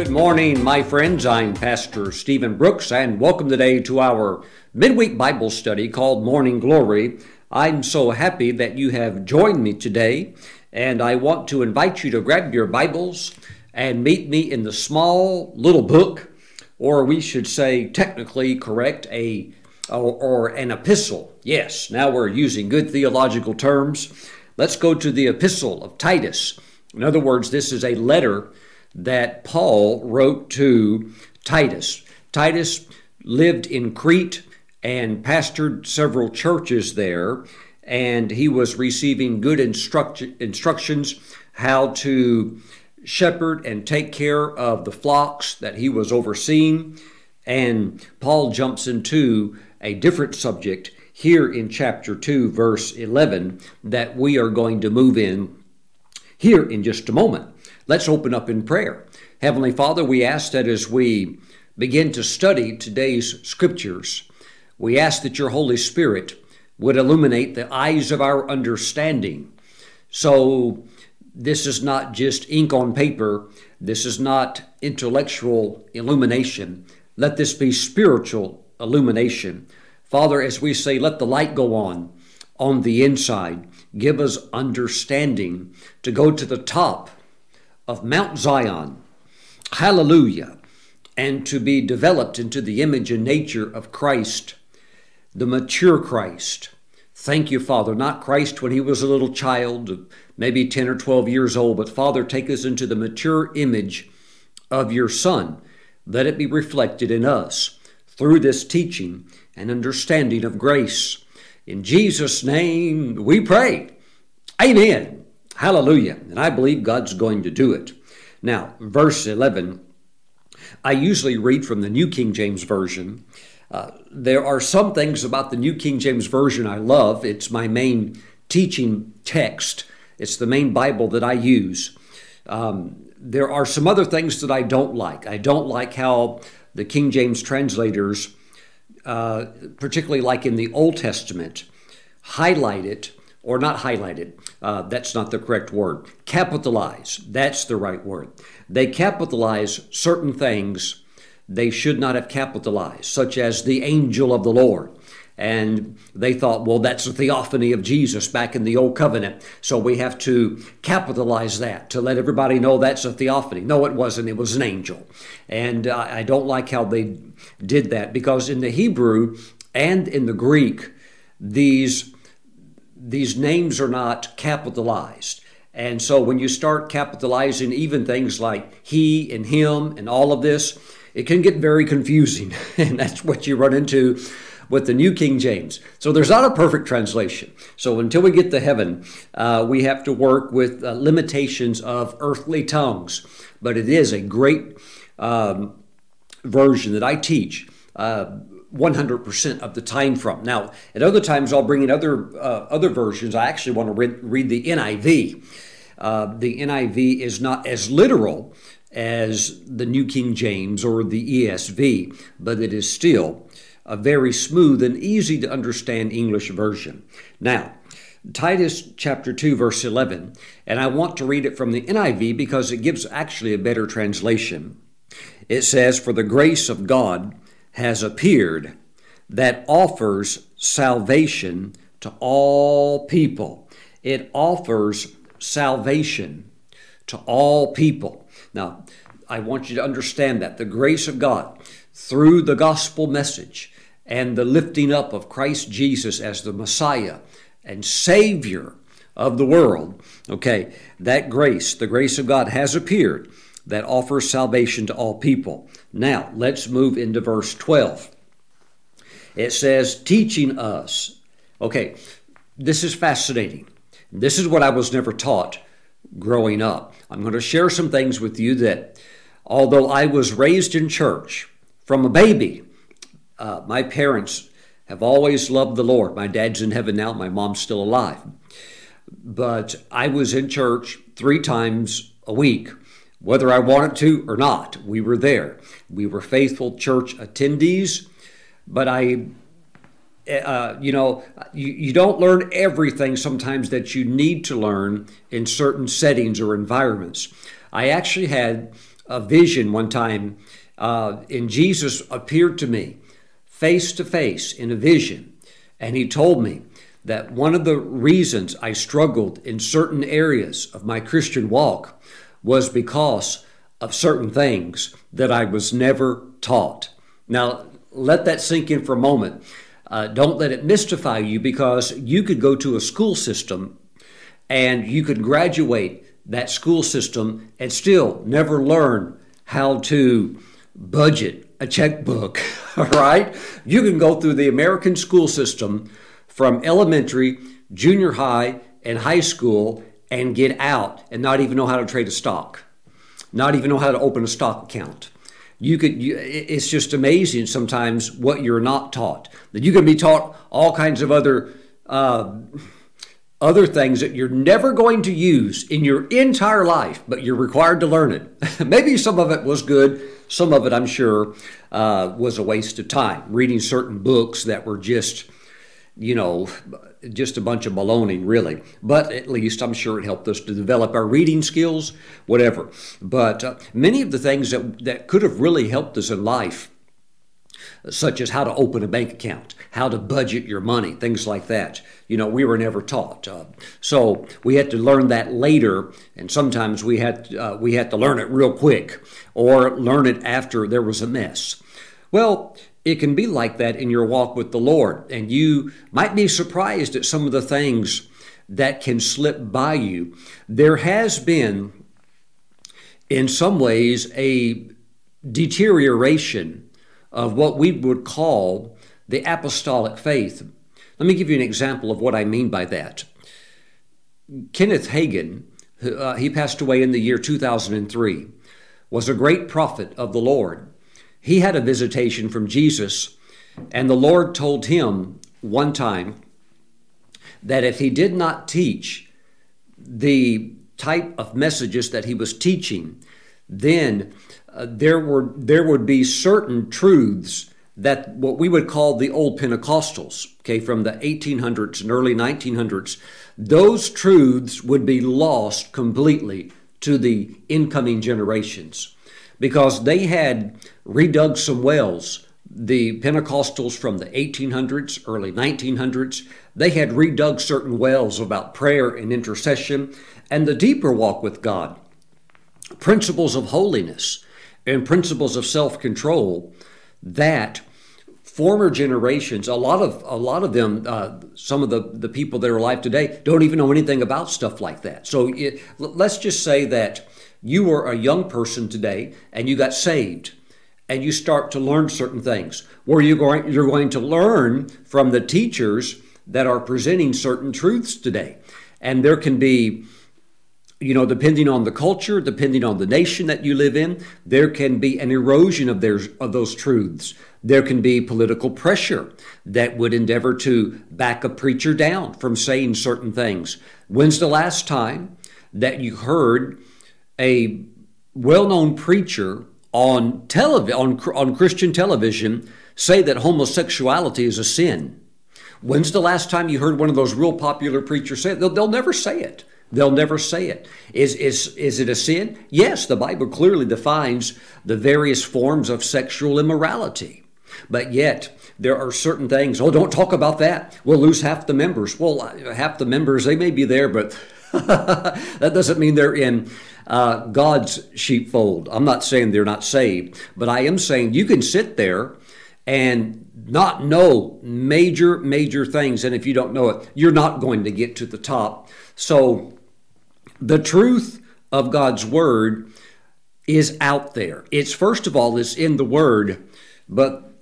Good morning, my friends. I'm Pastor Stephen Brooks, and welcome today to our midweek Bible study called Morning Glory. I'm so happy that you have joined me today, and I want to invite you to grab your Bibles and meet me in the small little book, or we should say, technically correct, a or, an epistle. Yes, now we're using good theological terms. Let's go to the epistle of Titus. In other words, this is a letter that Paul wrote to Titus. Titus lived in Crete and pastored several churches there, and he was receiving good instruct- instructions how to shepherd and take care of the flocks that he was overseeing. And Paul jumps into a different subject here in chapter 2, verse 11, that we are going to move in here in just a moment. Let's open up in prayer. Heavenly Father, we ask that as we begin to study today's scriptures, we ask that your Holy Spirit would illuminate the eyes of our understanding. So, this is not just ink on paper, this is not intellectual illumination. Let this be spiritual illumination. Father, as we say, let the light go on on the inside. Give us understanding to go to the top of Mount Zion. Hallelujah. And to be developed into the image and nature of Christ, the mature Christ. Thank you, Father. Not Christ when he was a little child, maybe 10 or 12 years old, but Father, take us into the mature image of your Son. Let it be reflected in us through this teaching and understanding of grace. In Jesus' name we pray. Amen. Hallelujah. And I believe God's going to do it. Now, verse 11, I usually read from the New King James Version. Uh, there are some things about the New King James Version I love. It's my main teaching text, it's the main Bible that I use. Um, there are some other things that I don't like. I don't like how the King James translators, uh, particularly like in the Old Testament, highlight it or not highlighted. Uh, that's not the correct word. Capitalize. That's the right word. They capitalize certain things they should not have capitalized, such as the angel of the Lord. And they thought, well, that's the theophany of Jesus back in the Old Covenant. So we have to capitalize that to let everybody know that's a theophany. No, it wasn't. It was an angel. And I don't like how they did that because in the Hebrew and in the Greek, these these names are not capitalized. And so when you start capitalizing even things like he and him and all of this, it can get very confusing. and that's what you run into with the New King James. So there's not a perfect translation. So until we get to heaven, uh, we have to work with uh, limitations of earthly tongues. But it is a great um, version that I teach. Uh, 100% of the time from. Now, at other times, I'll bring in other uh, other versions. I actually want to read, read the NIV. Uh, the NIV is not as literal as the New King James or the ESV, but it is still a very smooth and easy to understand English version. Now, Titus chapter 2, verse 11, and I want to read it from the NIV because it gives actually a better translation. It says, For the grace of God has appeared that offers salvation to all people. It offers salvation to all people. Now, I want you to understand that the grace of God through the gospel message and the lifting up of Christ Jesus as the Messiah and Savior of the world, okay, that grace, the grace of God has appeared that offers salvation to all people. Now, let's move into verse 12. It says, teaching us. Okay, this is fascinating. This is what I was never taught growing up. I'm going to share some things with you that, although I was raised in church from a baby, uh, my parents have always loved the Lord. My dad's in heaven now, my mom's still alive. But I was in church three times a week whether I wanted to or not. We were there. We were faithful church attendees, but I, uh, you know, you, you don't learn everything sometimes that you need to learn in certain settings or environments. I actually had a vision one time, uh, and Jesus appeared to me face to face in a vision, and he told me that one of the reasons I struggled in certain areas of my Christian walk was because of certain things that I was never taught. Now, let that sink in for a moment. Uh, don't let it mystify you because you could go to a school system and you could graduate that school system and still never learn how to budget a checkbook, right? You can go through the American school system from elementary, junior high, and high school and get out and not even know how to trade a stock, not even know how to open a stock account. You could, you, it's just amazing sometimes what you're not taught. That you can be taught all kinds of other, uh, other things that you're never going to use in your entire life, but you're required to learn it. Maybe some of it was good, some of it, I'm sure, uh, was a waste of time. Reading certain books that were just, you know, just a bunch of baloney, really. But at least I'm sure it helped us to develop our reading skills, whatever. But uh, many of the things that, that could have really helped us in life, such as how to open a bank account, how to budget your money, things like that, you know, we were never taught. Uh, so we had to learn that later, and sometimes we had, uh, we had to learn it real quick or learn it after there was a mess. Well, it can be like that in your walk with the Lord. And you might be surprised at some of the things that can slip by you. There has been, in some ways, a deterioration of what we would call the apostolic faith. Let me give you an example of what I mean by that. Kenneth Hagin, uh, he passed away in the year 2003, was a great prophet of the Lord he had a visitation from Jesus, and the Lord told him one time that if he did not teach the type of messages that he was teaching, then uh, there were there would be certain truths that what we would call the old Pentecostals, okay, from the 1800s and early 1900s, those truths would be lost completely to the incoming generations because they had redug some wells. The Pentecostals from the 1800s, early 1900s, they had redug certain wells about prayer and intercession and the deeper walk with God, principles of holiness and principles of self-control that former generations, a lot of a lot of them, uh, some of the the people that are alive today don't even know anything about stuff like that. So it, let's just say that you were a young person today and you got saved and you start to learn certain things. Where you going you're going to learn from the teachers that are presenting certain truths today. And there can be you know depending on the culture depending on the nation that you live in there can be an erosion of their of those truths. There can be political pressure that would endeavor to back a preacher down from saying certain things. When's the last time that you heard a well-known preacher on television on, Christian television say that homosexuality is a sin. When's the last time you heard one of those real popular preachers say it? They'll, they'll never say it. They'll never say it. Is, is, is it a sin? Yes, the Bible clearly defines the various forms of sexual immorality. But yet, there are certain things, oh, don't talk about that. We'll lose half the members. Well, uh, half the members, they may be there, but that doesn't mean they're in uh, God's sheepfold. I'm not saying they're not saved, but I am saying you can sit there and not know major, major things. And if you don't know it, you're not going to get to the top. So the truth of God's word is out there. It's first of all, it's in the word, but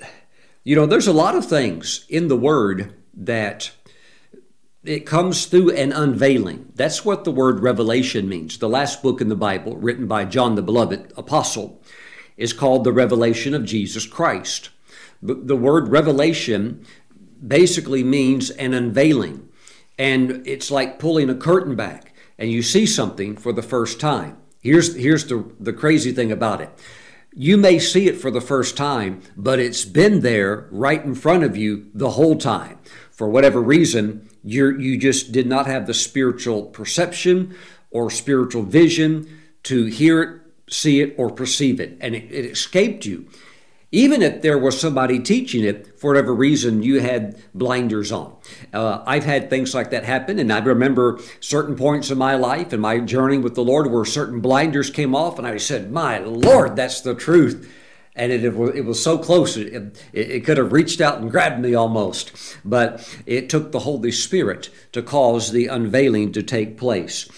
you know, there's a lot of things in the word that it comes through an unveiling. That's what the word revelation means. The last book in the Bible, written by John the Beloved Apostle, is called the Revelation of Jesus Christ. The word revelation basically means an unveiling, and it's like pulling a curtain back and you see something for the first time. Here's, here's the, the crazy thing about it. You may see it for the first time, but it's been there right in front of you the whole time. For whatever reason, you you just did not have the spiritual perception or spiritual vision to hear it see it or perceive it, and it, it escaped you. Even if there was somebody teaching it, for whatever reason, you had blinders on. Uh, I've had things like that happen, and I remember certain points in my life and my journey with the Lord where certain blinders came off, and I said, My Lord, that's the truth and it, it, was so close it, it, could have reached out and grabbed me almost. But it took the holy spirit to cause the unveiling to take place.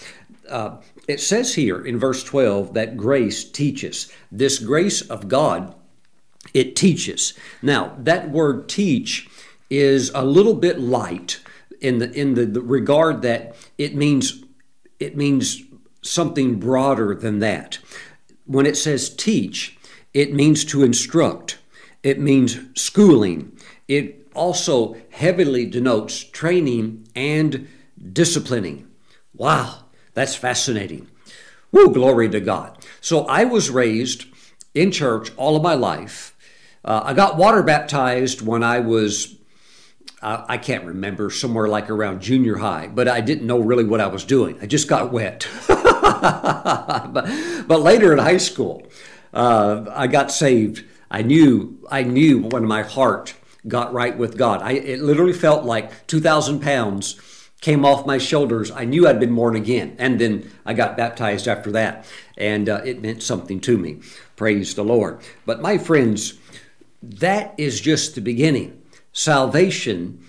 Uh, it says here in verse 12 that grace teaches. This grace of god it teaches. Now that word teach is a little bit light in the in the, the regard that it means it means something broader than that. When it says teach it means to instruct, it means schooling. It also heavily denotes training and disciplining. Wow, that's fascinating. Woo, glory to God. So I was raised in church all of my life. Uh, I got water baptized when I was, uh, I can't remember, somewhere like around junior high, but I didn't know really what I was doing. I just got wet. but, but later in high school, uh, I got saved. I knew, I knew when my heart got right with God. I, it literally felt like 2,000 pounds came off my shoulders. I knew I'd been born again. And then I got baptized after that. And uh, it meant something to me. Praise the Lord. But my friends, that is just the beginning. Salvation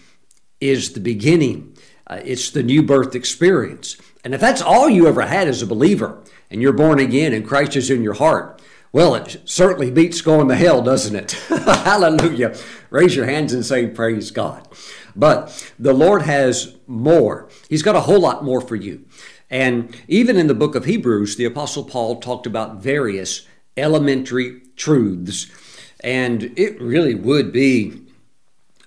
is the beginning, uh, it's the new birth experience. And if that's all you ever had as a believer, and you're born again and Christ is in your heart, well, it certainly beats going to hell, doesn't it? Hallelujah. Raise your hands and say, Praise God. But the Lord has more. He's got a whole lot more for you. And even in the book of Hebrews, the Apostle Paul talked about various elementary truths. And it really would be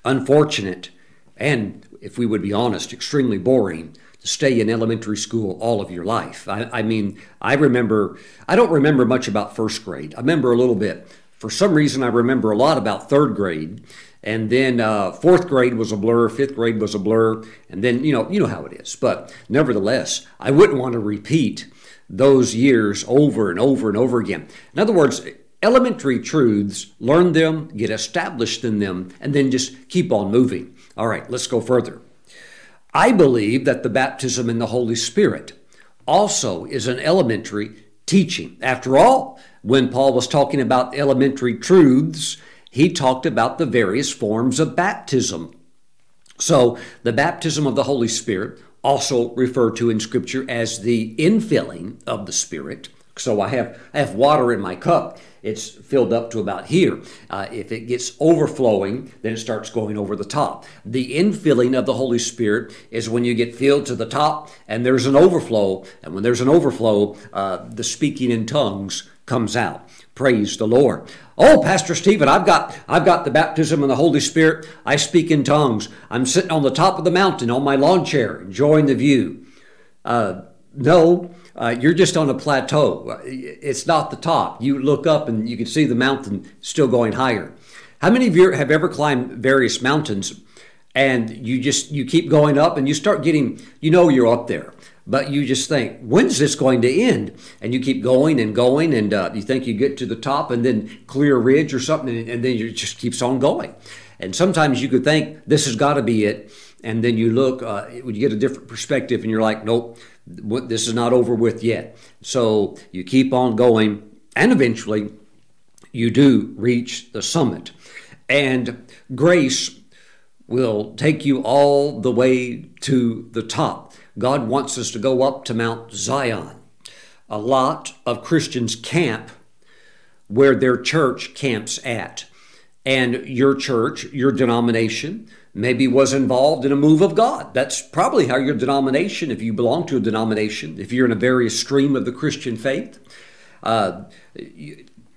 unfortunate and, if we would be honest, extremely boring stay in elementary school all of your life. I, I, mean, I remember, I don't remember much about first grade. I remember a little bit. For some reason, I remember a lot about third grade. And then uh, fourth grade was a blur, fifth grade was a blur, and then you know you know how it is. But nevertheless, I wouldn't want to repeat those years over and over and over again. In other words, elementary truths, learn them, get established in them, and then just keep on moving. All right, let's go further. I believe that the baptism in the Holy Spirit also is an elementary teaching. After all, when Paul was talking about elementary truths, he talked about the various forms of baptism. So, the baptism of the Holy Spirit, also referred to in Scripture as the infilling of the Spirit. So, I have, I have water in my cup it's filled up to about here. Uh, if it gets overflowing, then it starts going over the top. The infilling of the Holy Spirit is when you get filled to the top and there's an overflow. And when there's an overflow, uh, the speaking in tongues comes out. Praise the Lord. Oh, Pastor Stephen, I've got I've got the baptism in the Holy Spirit. I speak in tongues. I'm sitting on the top of the mountain on my lawn chair, enjoying the view. Uh, no, uh, you're just on a plateau. It's not the top. You look up and you can see the mountain still going higher. How many of you have ever climbed various mountains and you just you keep going up and you start getting you know you're up there but you just think when's this going to end and you keep going and going and uh, you think you get to the top and then clear a ridge or something and, and then it just keeps on going and sometimes you could think this has got to be it and then you look uh, you get a different perspective and you're like nope this is not over with yet. So you keep on going, and eventually you do reach the summit. And grace will take you all the way to the top. God wants us to go up to Mount Zion. A lot of Christians camp where their church camps at. And your church, your denomination, maybe was involved in a move of God. That's probably how your denomination, if you belong to a denomination, if you're in a various stream of the Christian faith, uh,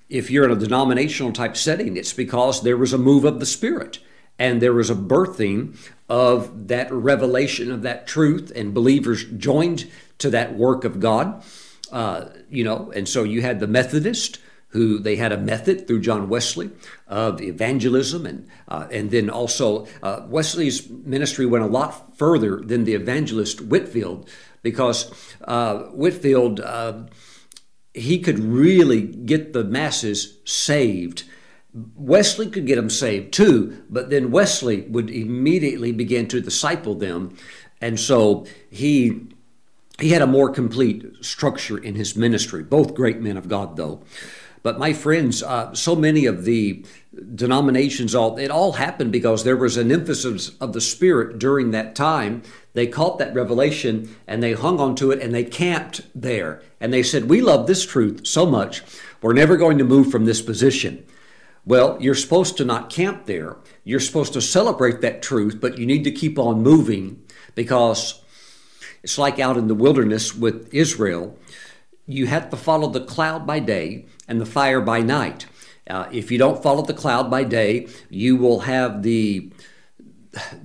if you're in a denominational type setting, it's because there was a move of the Spirit and there was a birthing of that revelation of that truth, and believers joined to that work of God. Uh, you know, and so you had the Methodist who they had a method through John Wesley of evangelism, and uh, and then also uh, Wesley's ministry went a lot further than the evangelist Whitefield, because uh, Whitefield uh, he could really get the masses saved. Wesley could get them saved too, but then Wesley would immediately begin to disciple them. And so he he had a more complete structure in his ministry. Both great men of God, though. But my friends, uh, so many of the denominations, all it all happened because there was an emphasis of the Spirit during that time. They caught that revelation and they hung on to it and they camped there. And they said, "We love this truth so much, we're never going to move from this position." Well, you're supposed to not camp there. You're supposed to celebrate that truth, but you need to keep on moving because it's like out in the wilderness with Israel. You have to follow the cloud by day and the fire by night. Uh, if you don't follow the cloud by day, you will have the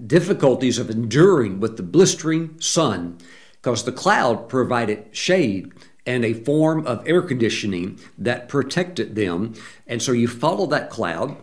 difficulties of enduring with the blistering sun because the cloud provided shade and a form of air conditioning that protected them. And so you follow that cloud,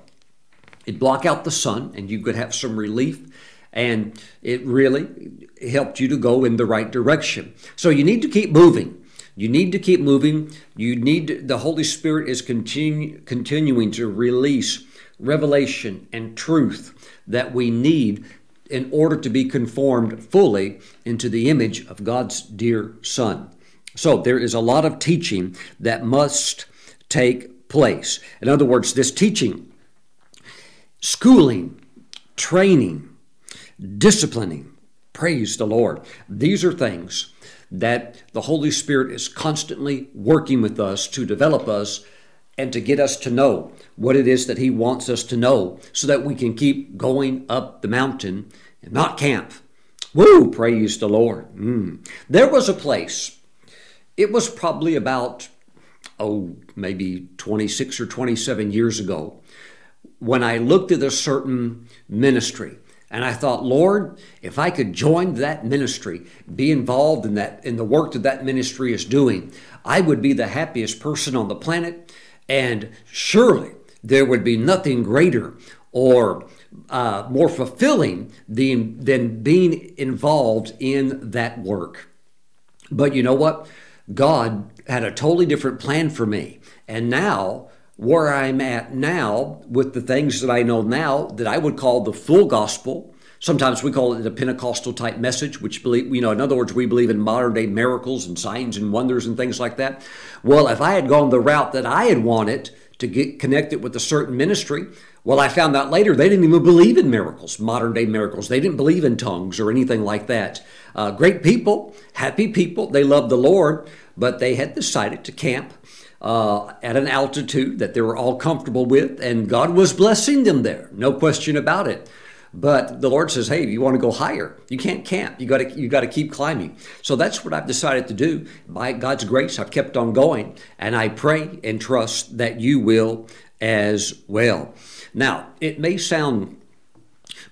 it block out the sun, and you could have some relief. And it really helped you to go in the right direction. So you need to keep moving. You need to keep moving. You need the Holy Spirit is continu- continuing to release revelation and truth that we need in order to be conformed fully into the image of God's dear Son. So there is a lot of teaching that must take place. In other words, this teaching, schooling, training, disciplining, praise the Lord. These are things that the Holy Spirit is constantly working with us to develop us and to get us to know what it is that He wants us to know so that we can keep going up the mountain and not camp. Woo! Praise the Lord. Mm. There was a place, it was probably about, oh, maybe 26 or 27 years ago, when I looked at a certain ministry and I thought, Lord, if I could join that ministry, be involved in that in the work that that ministry is doing, I would be the happiest person on the planet. And surely there would be nothing greater or uh, more fulfilling than, than being involved in that work. But you know what? God had a totally different plan for me. And now where I'm at now with the things that I know now that I would call the full gospel. Sometimes we call it a Pentecostal type message, which believe, you know, in other words, we believe in modern day miracles and signs and wonders and things like that. Well, if I had gone the route that I had wanted to get connected with a certain ministry, well, I found out later they didn't even believe in miracles, modern day miracles. They didn't believe in tongues or anything like that. Uh, great people, happy people, they loved the Lord, but they had decided to camp uh, at an altitude that they were all comfortable with, and God was blessing them there, no question about it. But the Lord says, "Hey, you want to go higher? You can't camp. You got to you got to keep climbing." So that's what I've decided to do. By God's grace, I've kept on going, and I pray and trust that you will as well. Now, it may sound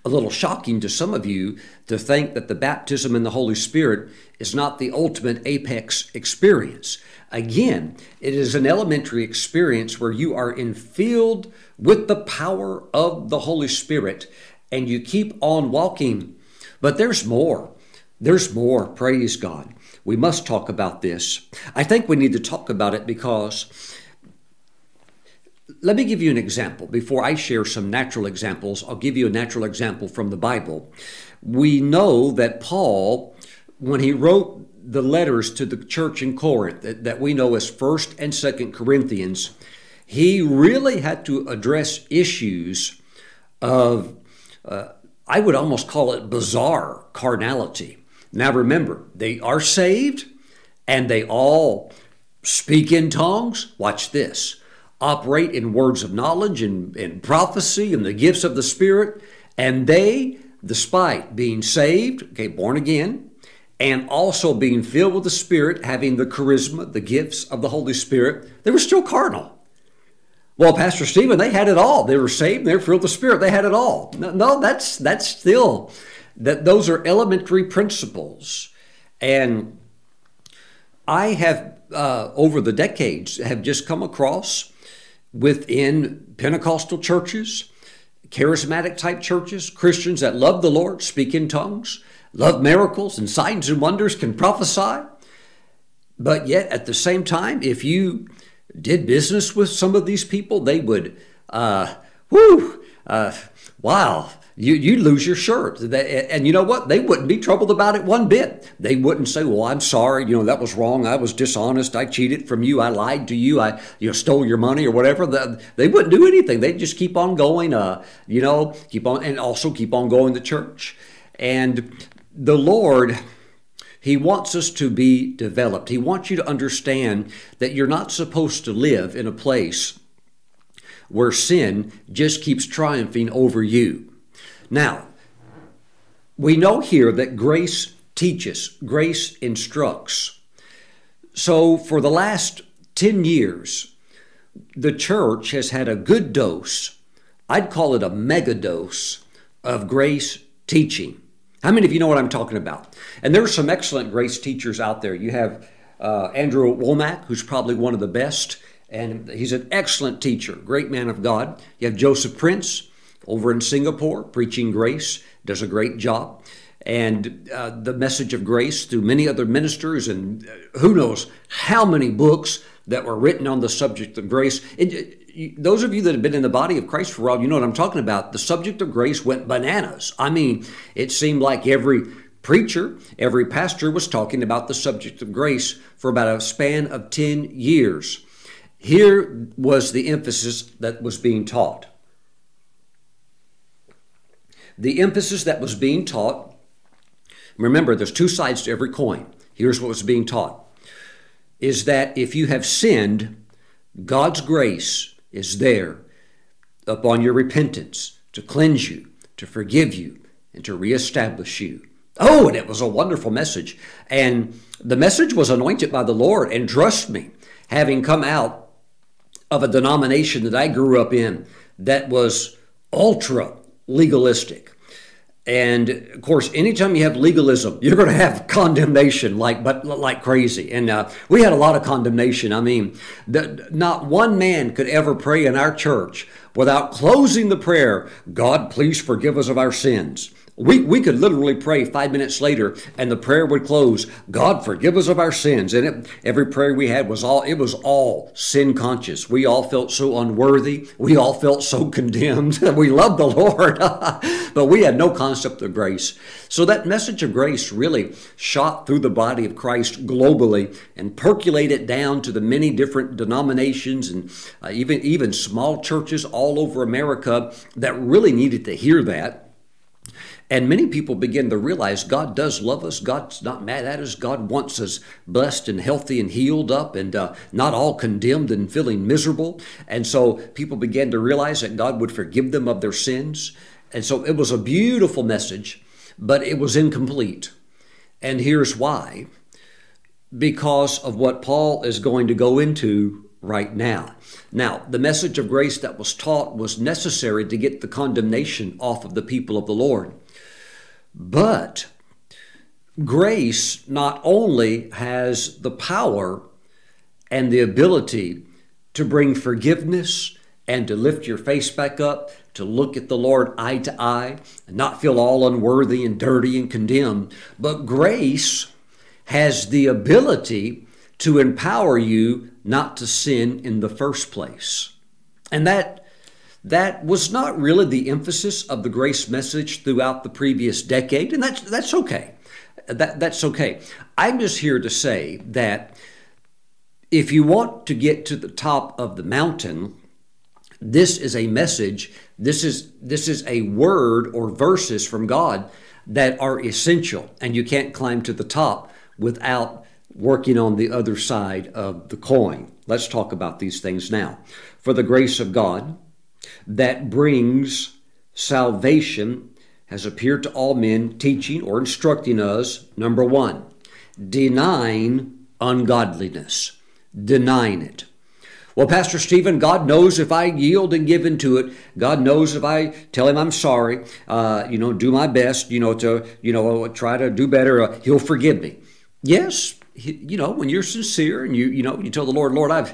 a little shocking to some of you to think that the baptism in the Holy Spirit is not the ultimate apex experience. Again, it is an elementary experience where you are infilled with the power of the Holy Spirit and you keep on walking. But there's more. There's more. Praise God. We must talk about this. I think we need to talk about it because let me give you an example. Before I share some natural examples, I'll give you a natural example from the Bible. We know that Paul, when he wrote the letters to the church in Corinth that, that we know as 1st and 2nd Corinthians, he really had to address issues of, uh, I would almost call it bizarre carnality. Now remember, they are saved and they all speak in tongues. Watch this operate in words of knowledge and, and prophecy and the gifts of the Spirit. And they, despite being saved, okay, born again, and also being filled with the Spirit, having the charisma, the gifts of the Holy Spirit, they were still carnal. Well, Pastor Stephen, they had it all. They were saved, they were filled with the Spirit, they had it all. No, no that's that's still that those are elementary principles. And I have uh, over the decades have just come across within Pentecostal churches, charismatic type churches, Christians that love the Lord, speak in tongues, love miracles and signs and wonders, can prophesy. But yet, at the same time, if you did business with some of these people, they would, uh, whoo, uh, wow, you, you'd lose your shirt. And you know what? They wouldn't be troubled about it one bit. They wouldn't say, well, I'm sorry, you know, that was wrong. I was dishonest. I cheated from you. I lied to you. I you know, stole your money or whatever. They wouldn't do anything. They'd just keep on going, uh, you know, keep on, and also keep on going to church. And the Lord, He wants us to be developed. He wants you to understand that you're not supposed to live in a place where sin just keeps triumphing over you. Now, we know here that grace teaches, grace instructs. So for the last 10 years, the church has had a good dose, I'd call it a mega dose, of grace teaching. How many of you know what I'm talking about? And there are some excellent grace teachers out there. You have uh, Andrew Wommack, who's probably one of the best, and he's an excellent teacher, great man of God. You have Joseph Prince, over in Singapore, preaching grace, does a great job. And uh, the message of grace through many other ministers, and uh, who knows how many books that were written on the subject of grace. It, those of you that have been in the body of Christ for a while, you know what I'm talking about. The subject of grace went bananas. I mean, it seemed like every preacher, every pastor was talking about the subject of grace for about a span of 10 years. Here was the emphasis that was being taught the emphasis that was being taught. Remember, there's two sides to every coin. Here's what was being taught is that if you have sinned, God's grace is there upon your repentance to cleanse you, to forgive you, and to reestablish you. Oh, and it was a wonderful message. And the message was anointed by the Lord. And trust me, having come out of a denomination that I grew up in that was ultra legalistic. And of course, anytime you have legalism, you're going to have condemnation like but like crazy. And uh, we had a lot of condemnation. I mean, the, not one man could ever pray in our church without closing the prayer, "God, please forgive us of our sins." We, we could literally pray five minutes later and the prayer would close, God forgive us of our sins. And it, every prayer we had was all, it was all sin conscious. We all felt so unworthy. We all felt so condemned. we loved the Lord, but we had no concept of grace. So that message of grace really shot through the body of Christ globally and percolated down to the many different denominations and uh, even, even small churches all over America that really needed to hear that. And many people begin to realize God does love us. God's not mad at us. God wants us blessed and healthy and healed up and uh, not all condemned and feeling miserable. And so people began to realize that God would forgive them of their sins. And so it was a beautiful message, but it was incomplete. And here's why because of what Paul is going to go into right now. Now, the message of grace that was taught was necessary to get the condemnation off of the people of the Lord. But grace not only has the power and the ability to bring forgiveness and to lift your face back up, to look at the Lord eye to eye, and not feel all unworthy and dirty and condemned, but grace has the ability to empower you not to sin in the first place. And that that was not really the emphasis of the grace message throughout the previous decade, and that's that's okay. That, that's okay. I'm just here to say that if you want to get to the top of the mountain, this is a message, this is this is a word or verses from God that are essential, and you can't climb to the top without working on the other side of the coin. Let's talk about these things now. For the grace of God that brings salvation has appeared to all men, teaching or instructing us, number one, denying ungodliness, denying it. Well, Pastor Stephen, God knows if I yield and give into it. God knows if I tell Him I'm sorry, uh, you know, do my best, you know, to, you know, try to do better, uh, He'll forgive me. Yes, you know, when you're sincere and you, you know, you tell the Lord, Lord, I've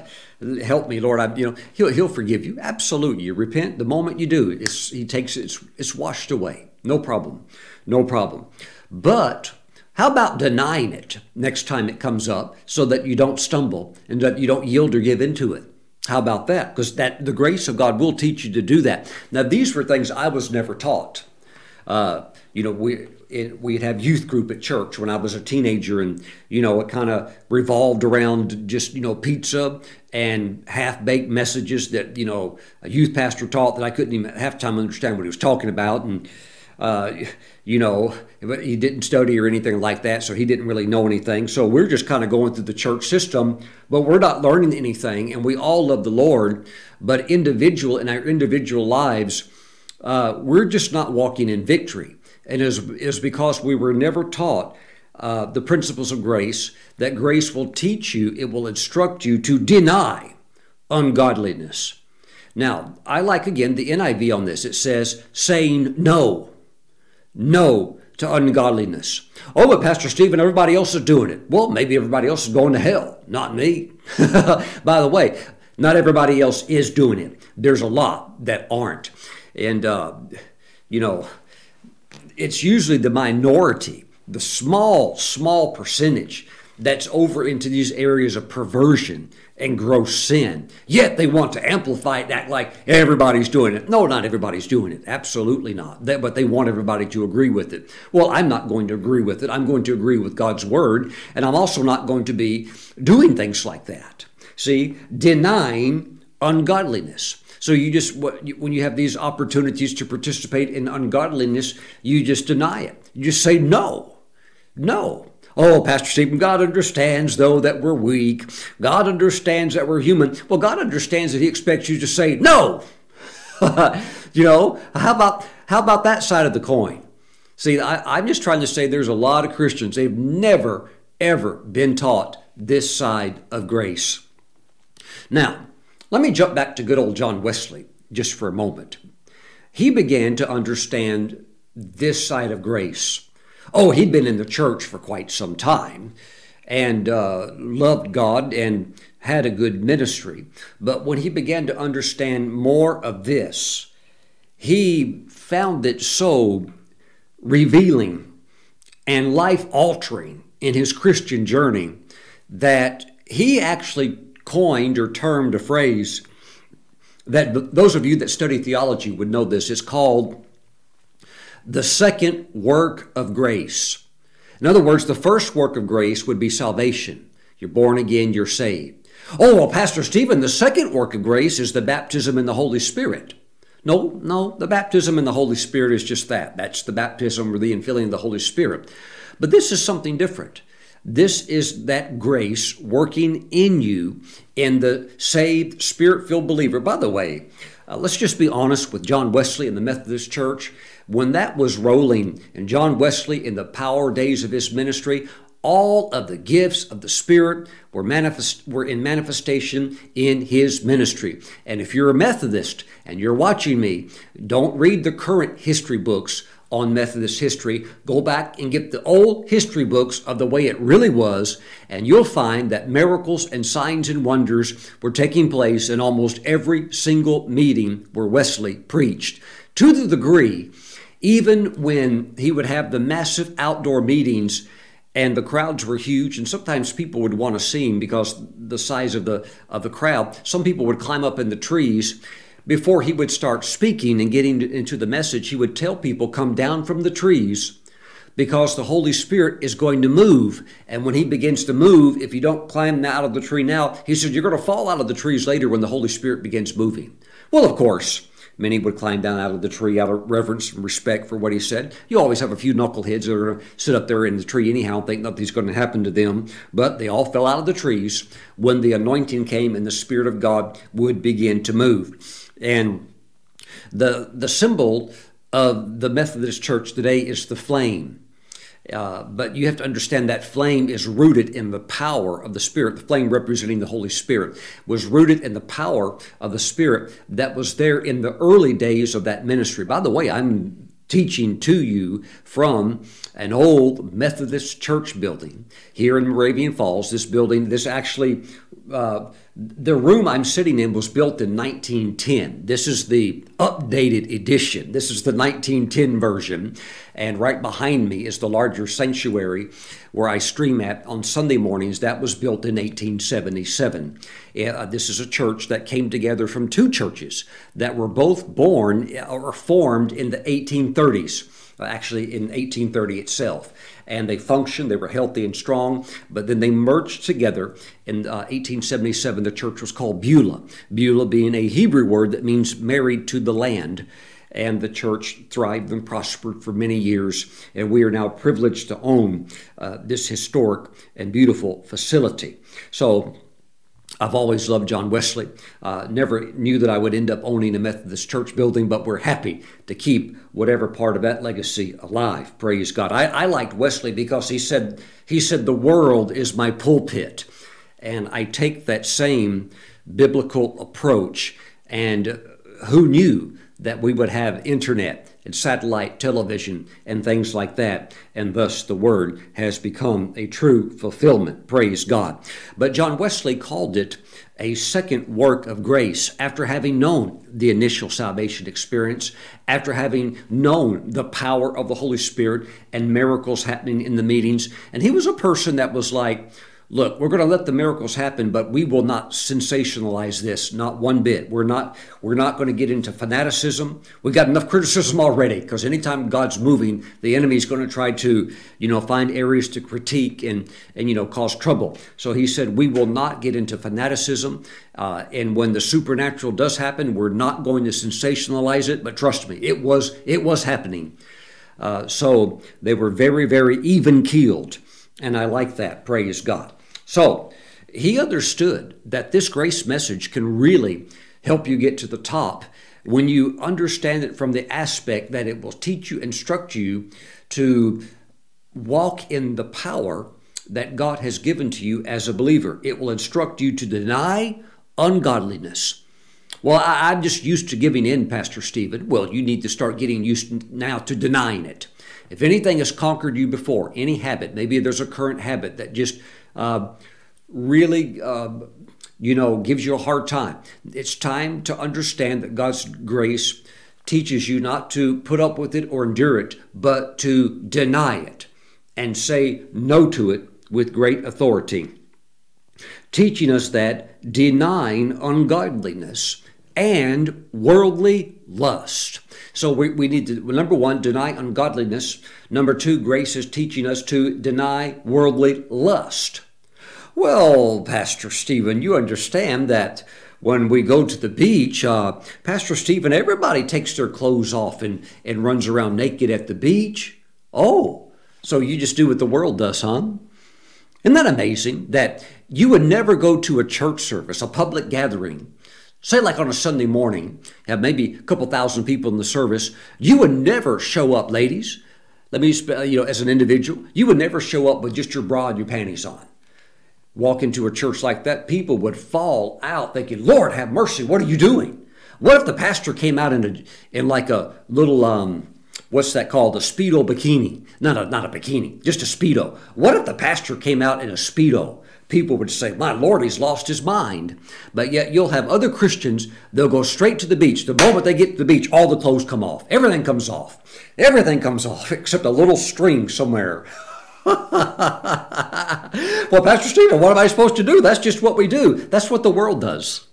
helped me, Lord, I've, you know, He'll He'll forgive you. Absolutely, you repent the moment you do. It's He takes it's it's washed away. No problem, no problem. But How about denying it next time it comes up so that you don't stumble and that you don't yield or give into it? How about that? Because that the grace of God will teach you to do that. Now, these were things I was never taught. Uh, you know, we it, we'd have youth group at church when I was a teenager, and you know, it kind of revolved around just you know pizza and half baked messages that you know a youth pastor taught that I couldn't even half time understand what he was talking about, and uh, you know, he didn't study or anything like that, so he didn't really know anything. So we're just kind of going through the church system, but we're not learning anything, and we all love the Lord, but individual in our individual lives, uh, we're just not walking in victory, and is is because we were never taught. Uh, the principles of grace, that grace will teach you, it will instruct you to deny ungodliness. Now, I like again the NIV on this. It says, saying no no to ungodliness. Oh, but Pastor Stephen, everybody else is doing it. Well, maybe everybody else is going to hell, not me. By the way, not everybody else is doing it. There's a lot that aren't. And, uh, you know, it's usually the minority, the small, small percentage that's over into these areas of perversion and gross sin. Yet they want to amplify it, act like everybody's doing it. No, not everybody's doing it. Absolutely not. but they want everybody to agree with it. Well, I'm not going to agree with it. I'm going to agree with God's word, and I'm also not going to be doing things like that. See, denying ungodliness. So you just when you have these opportunities to participate in ungodliness, you just deny it. You just say no. No. Oh, Pastor Stephen, God understands, though, that we're weak. God understands that we're human. Well, God understands that He expects you to say no. you know, how about how about that side of the coin? See, I, I'm just trying to say there's a lot of Christians, they've never, ever been taught this side of grace. Now, let me jump back to good old John Wesley just for a moment. He began to understand this side of grace Oh, he'd been in the church for quite some time and uh, loved God and had a good ministry. But when he began to understand more of this, he found it so revealing and life altering in his Christian journey that he actually coined or termed a phrase that those of you that study theology would know this. It's called the second work of grace. In other words, the first work of grace would be salvation. You're born again, you're saved. Oh, well, Pastor Stephen, the second work of grace is the baptism in the Holy Spirit. No, no, the baptism in the Holy Spirit is just that. That's the baptism or the infilling of the Holy Spirit. But this is something different. This is that grace working in you in the saved, spirit filled believer. By the way, uh, let's just be honest with John Wesley and the Methodist Church. When that was rolling, and John Wesley in the power days of his ministry, all of the gifts of the Spirit were, manifest, were in manifestation in his ministry. And if you're a Methodist and you're watching me, don't read the current history books on Methodist history. Go back and get the old history books of the way it really was, and you'll find that miracles and signs and wonders were taking place in almost every single meeting where Wesley preached. To the degree, even when he would have the massive outdoor meetings and the crowds were huge and sometimes people would want to see him because the size of the of the crowd some people would climb up in the trees before he would start speaking and getting into the message, he would tell people, Come down from the trees because the Holy Spirit is going to move. And when he begins to move, if you don't climb out of the tree now, he said, You're going to fall out of the trees later when the Holy Spirit begins moving. Well, of course. Many would climb down out of the tree out of reverence and respect for what he said. You always have a few knuckleheads that are going to sit up there in the tree anyhow and think nothing's going to happen to them. But they all fell out of the trees when the anointing came and the Spirit of God would begin to move. And the, the symbol of the Methodist Church today is the flame. Uh, but you have to understand that flame is rooted in the power of the Spirit. The flame representing the Holy Spirit was rooted in the power of the Spirit that was there in the early days of that ministry. By the way, I'm teaching to you from an old Methodist church building here in Moravian Falls. This building, this actually uh, the room I'm sitting in was built in 1910. This is the updated edition. This is the 1910 version. And right behind me is the larger sanctuary where I stream at on Sunday mornings. That was built in 1877. Uh, this is a church that came together from two churches that were both born uh, or formed in the 1830s, actually in 1830 itself and they functioned. They were healthy and strong. But then they merged together in uh, 1877. The church was called Beulah, Beulah being a Hebrew word that means married to the land. And the church thrived and prospered for many years. And we are now privileged to own uh, this historic and beautiful facility. So I've always loved John Wesley. Uh, never knew that I would end up owning a Methodist church building, but we're happy to keep whatever part of that legacy alive. Praise God. I, I liked Wesley because he said he said the world is my pulpit, and I take that same biblical approach. And who knew that we would have internet and satellite television and things like that. And thus the word has become a true fulfillment. Praise God. But John Wesley called it a second work of grace after having known the initial salvation experience, after having known the power of the Holy Spirit and miracles happening in the meetings. And he was a person that was like, look, we're going to let the miracles happen, but we will not sensationalize this, not one bit. We're not, we're not going to get into fanaticism. We've got enough criticism already because anytime God's moving, the enemy is going to try to, you know, find areas to critique and, and, you know, cause trouble. So he said, we will not get into fanaticism. Uh, and when the supernatural does happen, we're not going to sensationalize it, but trust me, it was, it was happening. Uh, so they were very, very even keeled. And I like that. Praise God. So he understood that this grace message can really help you get to the top when you understand it from the aspect that it will teach you, instruct you to walk in the power that God has given to you as a believer. It will instruct you to deny ungodliness. Well, I, am just used to giving in, Pastor Stephen. Well, you need to start getting used now to denying it. If anything has conquered you before, any habit, maybe there's a current habit that just uh, really, uh, you know, gives you a hard time. It's time to understand that God's grace teaches you not to put up with it or endure it, but to deny it and say no to it with great authority. Teaching us that denying ungodliness and worldly lust. So we, we need to, number one, deny ungodliness. Number two, grace is teaching us to deny worldly lust. Well, Pastor Stephen, you understand that when we go to the beach, uh, Pastor Stephen, everybody takes their clothes off and, and runs around naked at the beach. Oh, so you just do what the world does, huh? Isn't that amazing that you would never go to a church service, a public gathering, say like on a Sunday morning, have maybe a couple thousand people in the service, you would never show up, ladies. Let me, you know, as an individual, you would never show up with just your bra and your panties on walk into a church like that, people would fall out thinking, Lord, have mercy, what are you doing? What if the pastor came out in, a, in like a little, um, what's that called? A Speedo bikini. Not a, not a bikini, just a Speedo. What if the pastor came out in a Speedo? People would say, My Lord, he's lost his mind. But yet you'll have other Christians, they'll go straight to the beach. The moment they get to the beach, all the clothes come off. Everything comes off. Everything comes off except a little string somewhere. well, Pastor Stephen, what am I supposed to do? That's just what we do. That's what the world does.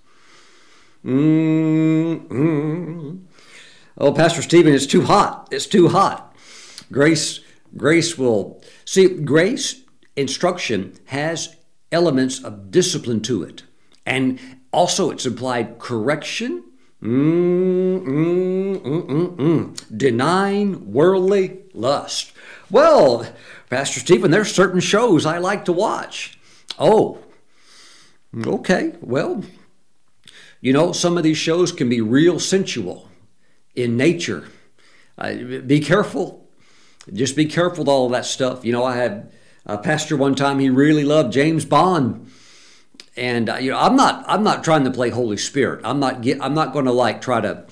Mm-hmm. Oh, Pastor Stephen, it's too hot. It's too hot. Grace, grace will see. Grace instruction has elements of discipline to it, and also it's implied correction. Mm, mm, mm, mm Denying worldly lust. Well, Pastor Stephen, there's certain shows I like to watch. Oh, okay. Well, you know, some of these shows can be real sensual in nature. Uh, be careful. Just be careful with all that stuff. You know, I had a pastor one time, he really loved James Bond. And uh, you know, I'm not I'm not trying to play Holy Spirit. I'm not get, I'm not going to like try to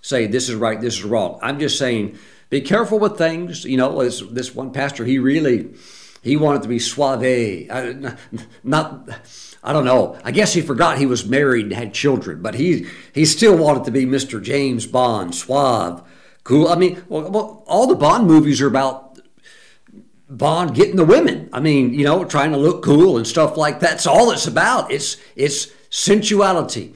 say this is right, this is wrong. I'm just saying be careful with things. You know, as this one pastor, he really he wanted to be suave. Uh, not, I don't know. I guess he forgot he was married and had children, but he he still wanted to be Mr. James Bond, suave, cool. I mean, well, all the Bond movies are about Bond getting the women. I mean, you know, trying to look cool and stuff like that. That's all it's about. It's it's sensuality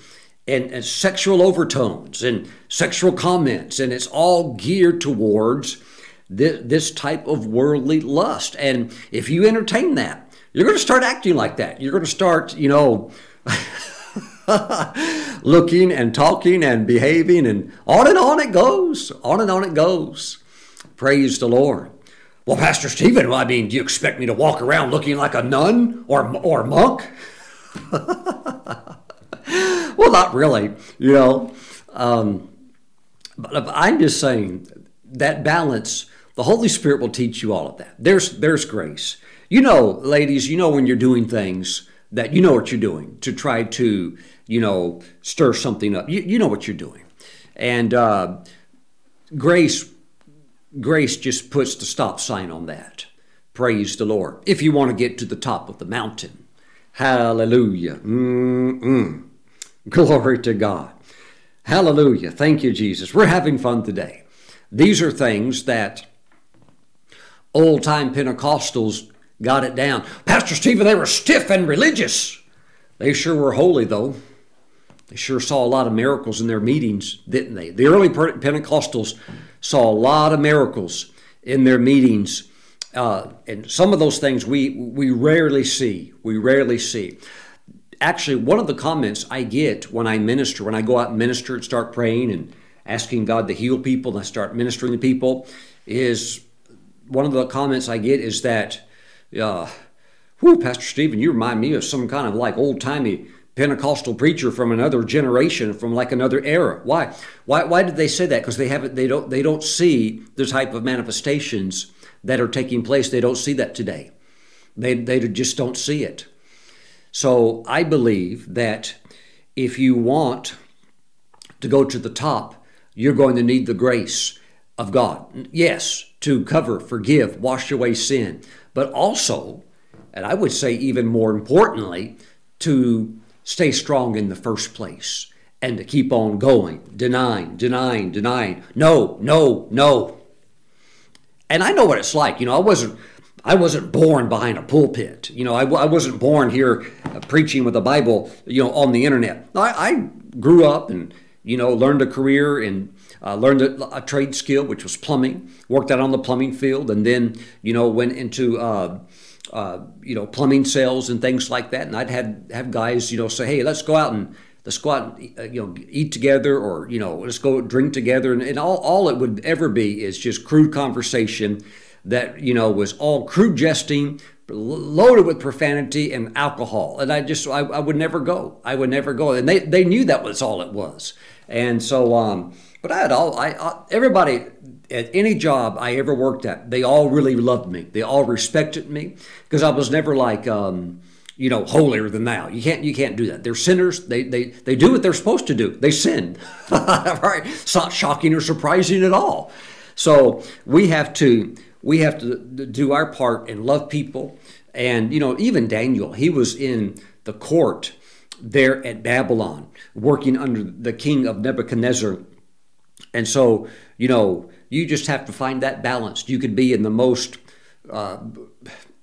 and, and sexual overtones and sexual comments, and it's all geared towards this, this type of worldly lust. And if you entertain that, you're going to start acting like that. You're going to start, you know. looking and talking and behaving, and on and on it goes. On and on it goes. Praise the Lord. Well, Pastor Stephen, I mean, do you expect me to walk around looking like a nun or, or monk? well, not really, you know. Um, but I'm just saying that balance, the Holy Spirit will teach you all of that. There's, there's grace. You know, ladies, you know when you're doing things that you know what you're doing to try to, you know, stir something up. You, you know what you're doing. And uh, grace, grace just puts the stop sign on that. Praise the Lord. If you want to get to the top of the mountain, hallelujah. Mm-mm. Glory to God. Hallelujah. Thank you, Jesus. We're having fun today. These are things that old time Pentecostals got it down. Pastor Stephen, they were stiff and religious. They sure were holy, though. They sure saw a lot of miracles in their meetings, didn't they? The early Pentecostals saw a lot of miracles in their meetings. Uh, and some of those things we, we rarely see. We rarely see actually one of the comments I get when I minister, when I go out and minister and start praying and asking God to heal people and I start ministering to people, is one of the comments I get is that, uh, whew, Pastor Stephen, you remind me of some kind of like old timey Pentecostal preacher from another generation, from like another era. Why? Why? Why did they say that? Because they haven't. They don't. They don't see the type of manifestations that are taking place. They don't see that today. They they just don't see it. So I believe that if you want to go to the top, you're going to need the grace of God. Yes, to cover, forgive, wash away sin, but also, and I would say even more importantly, to stay strong in the first place and to keep on going, denying, denying, denying. No, no, no. And I know what it's like. You know, I wasn't I wasn't born behind a pulpit. You know, I, I wasn't born here uh, preaching with the Bible, you know, on the internet. I, I grew up and, you know, learned a career and uh, learned a, a, trade skill, which was plumbing, worked out on the plumbing field, and then, you know, went into, uh, uh, you know, plumbing sales and things like that. And I'd had have guys, you know, say, hey, let's go out and let's go out and uh, you know eat together or you know let's go drink together. And, and all, all it would ever be is just crude conversation that you know was all crude jesting loaded with profanity and alcohol. And i just I, I, would never go. I would never go. And they, they knew that was all it was. And so um but i had all I, I everybody at any job i ever worked at they all really loved me. They all respected me because i was never like um you know holier than thou. You can't you can't do that. They're sinners. They they they do what they're supposed to do. They sin right? It's not shocking or surprising at all. So we have to we have to do our part and love people. And, you know, even Daniel, he was in the court there at Babylon, working under the king of Nebuchadnezzar. And so, you know, you just have to find that balance. You could be in the most uh,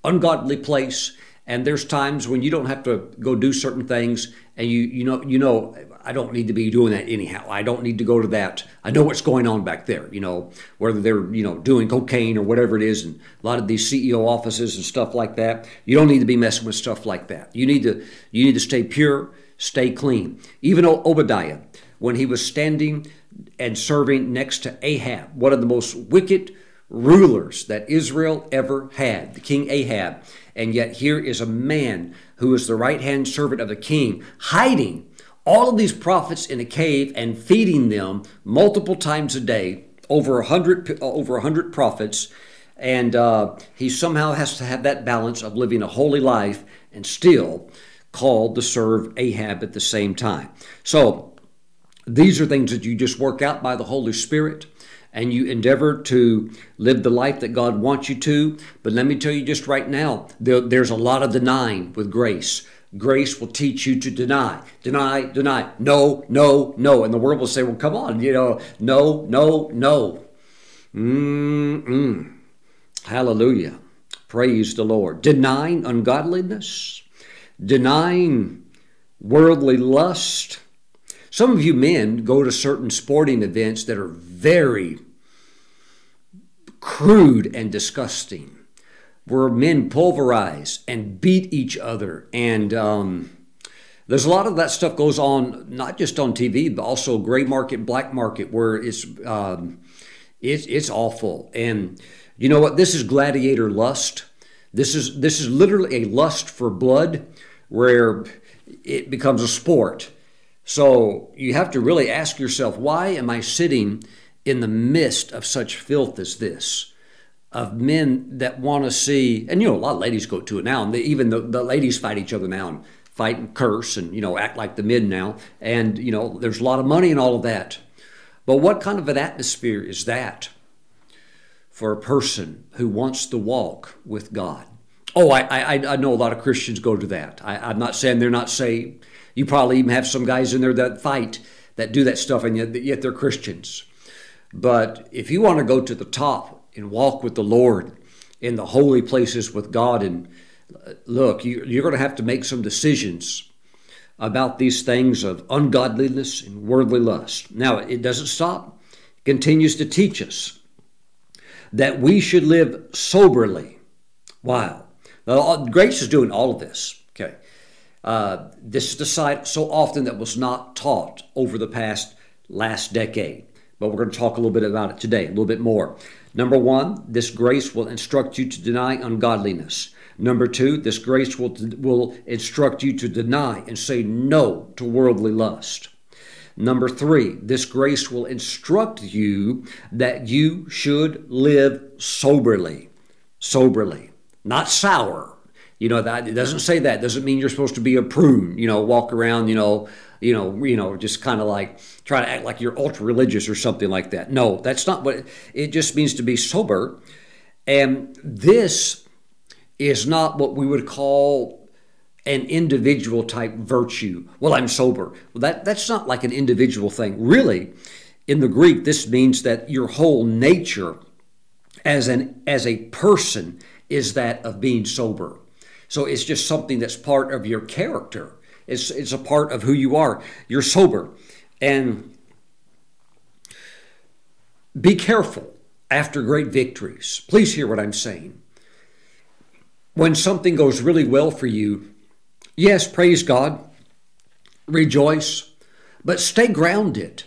ungodly place, and there's times when you don't have to go do certain things, and you you know you know I don't need to be doing that anyhow. I don't need to go to that. I know what's going on back there, you know, whether they're, you know, doing cocaine or whatever it is, and a lot of these CEO offices and stuff like that. You don't need to be messing with stuff like that. You need to you need to stay pure, stay clean. Even Obadiah, when he was standing and serving next to Ahab, one of the most wicked rulers that Israel ever had, the king Ahab. And yet here is a man who is the right hand servant of the king, hiding all of these prophets in a cave and feeding them multiple times a day, over a hundred over a hundred prophets, and uh, he somehow has to have that balance of living a holy life and still called to serve Ahab at the same time. So these are things that you just work out by the Holy Spirit and you endeavor to live the life that God wants you to. But let me tell you just right now, there, there's a lot of denying with grace. Grace will teach you to deny, deny, deny. No, no, no. And the world will say, well, come on, you know, no, no, no. Mm-mm. Hallelujah. Praise the Lord. Denying ungodliness, denying worldly lust. Some of you men go to certain sporting events that are very crude and disgusting, where men pulverize and beat each other. And um, there's a lot of that stuff goes on, not just on TV, but also gray market, black market, where it's um, it's it's awful. And you know what? This is gladiator lust. This is this is literally a lust for blood, where it becomes a sport. So you have to really ask yourself, why am I sitting in the midst of such filth as this? Of men that want to see, and you know, a lot of ladies go to it now, and they, even the, the ladies fight each other now and fight and curse and, you know, act like the men now. And, you know, there's a lot of money in all of that. But what kind of an atmosphere is that for a person who wants to walk with God? Oh, I, I, I know a lot of Christians go to that. I, I'm not saying they're not saved. You probably even have some guys in there that fight, that do that stuff, and yet, yet they're Christians. But if you want to go to the top and walk with the Lord in the holy places with God, and uh, look, you, you're going to have to make some decisions about these things of ungodliness and worldly lust. Now, it doesn't stop, it continues to teach us that we should live soberly. Wow. Now, grace is doing all of this. Okay. Uh, this is the side so often that was not taught over the past last decade. But we're going to talk a little bit about it today, a little bit more. Number one, this grace will instruct you to deny ungodliness. Number two, this grace will, will instruct you to deny and say no to worldly lust. Number three, this grace will instruct you that you should live soberly. Soberly, not sour. You know that it doesn't say that. It doesn't mean you're supposed to be a prune. You know, walk around. You know, you know, you know, just kind of like try to act like you're ultra religious or something like that. No, that's not what it, it just means to be sober. And this is not what we would call an individual type virtue. Well, I'm sober. Well, that, that's not like an individual thing. Really, in the Greek, this means that your whole nature as an as a person is that of being sober. So it's just something that's part of your character. It's it's a part of who you are. You're sober. And be careful after great victories. Please hear what I'm saying when something goes really well for you, yes, praise God, rejoice, but stay grounded,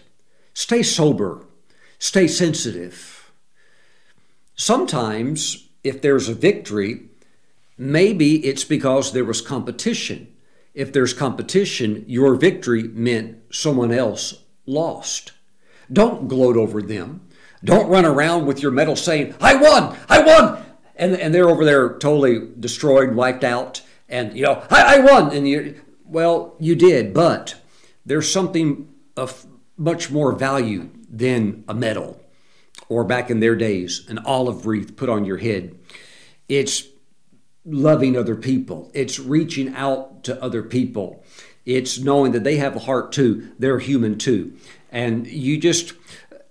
stay sober, stay sensitive. Sometimes, if there's a victory, maybe it's because there was competition. If there's competition, your victory meant someone else lost. Don't gloat over them. Don't run around with your medal saying, I won, I won, and and they're over there totally destroyed, wiped out, and you know I, I won, and you well you did, but there's something of much more value than a medal, or back in their days, an olive wreath put on your head. It's loving other people. It's reaching out to other people. It's knowing that they have a heart too. They're human too, and you just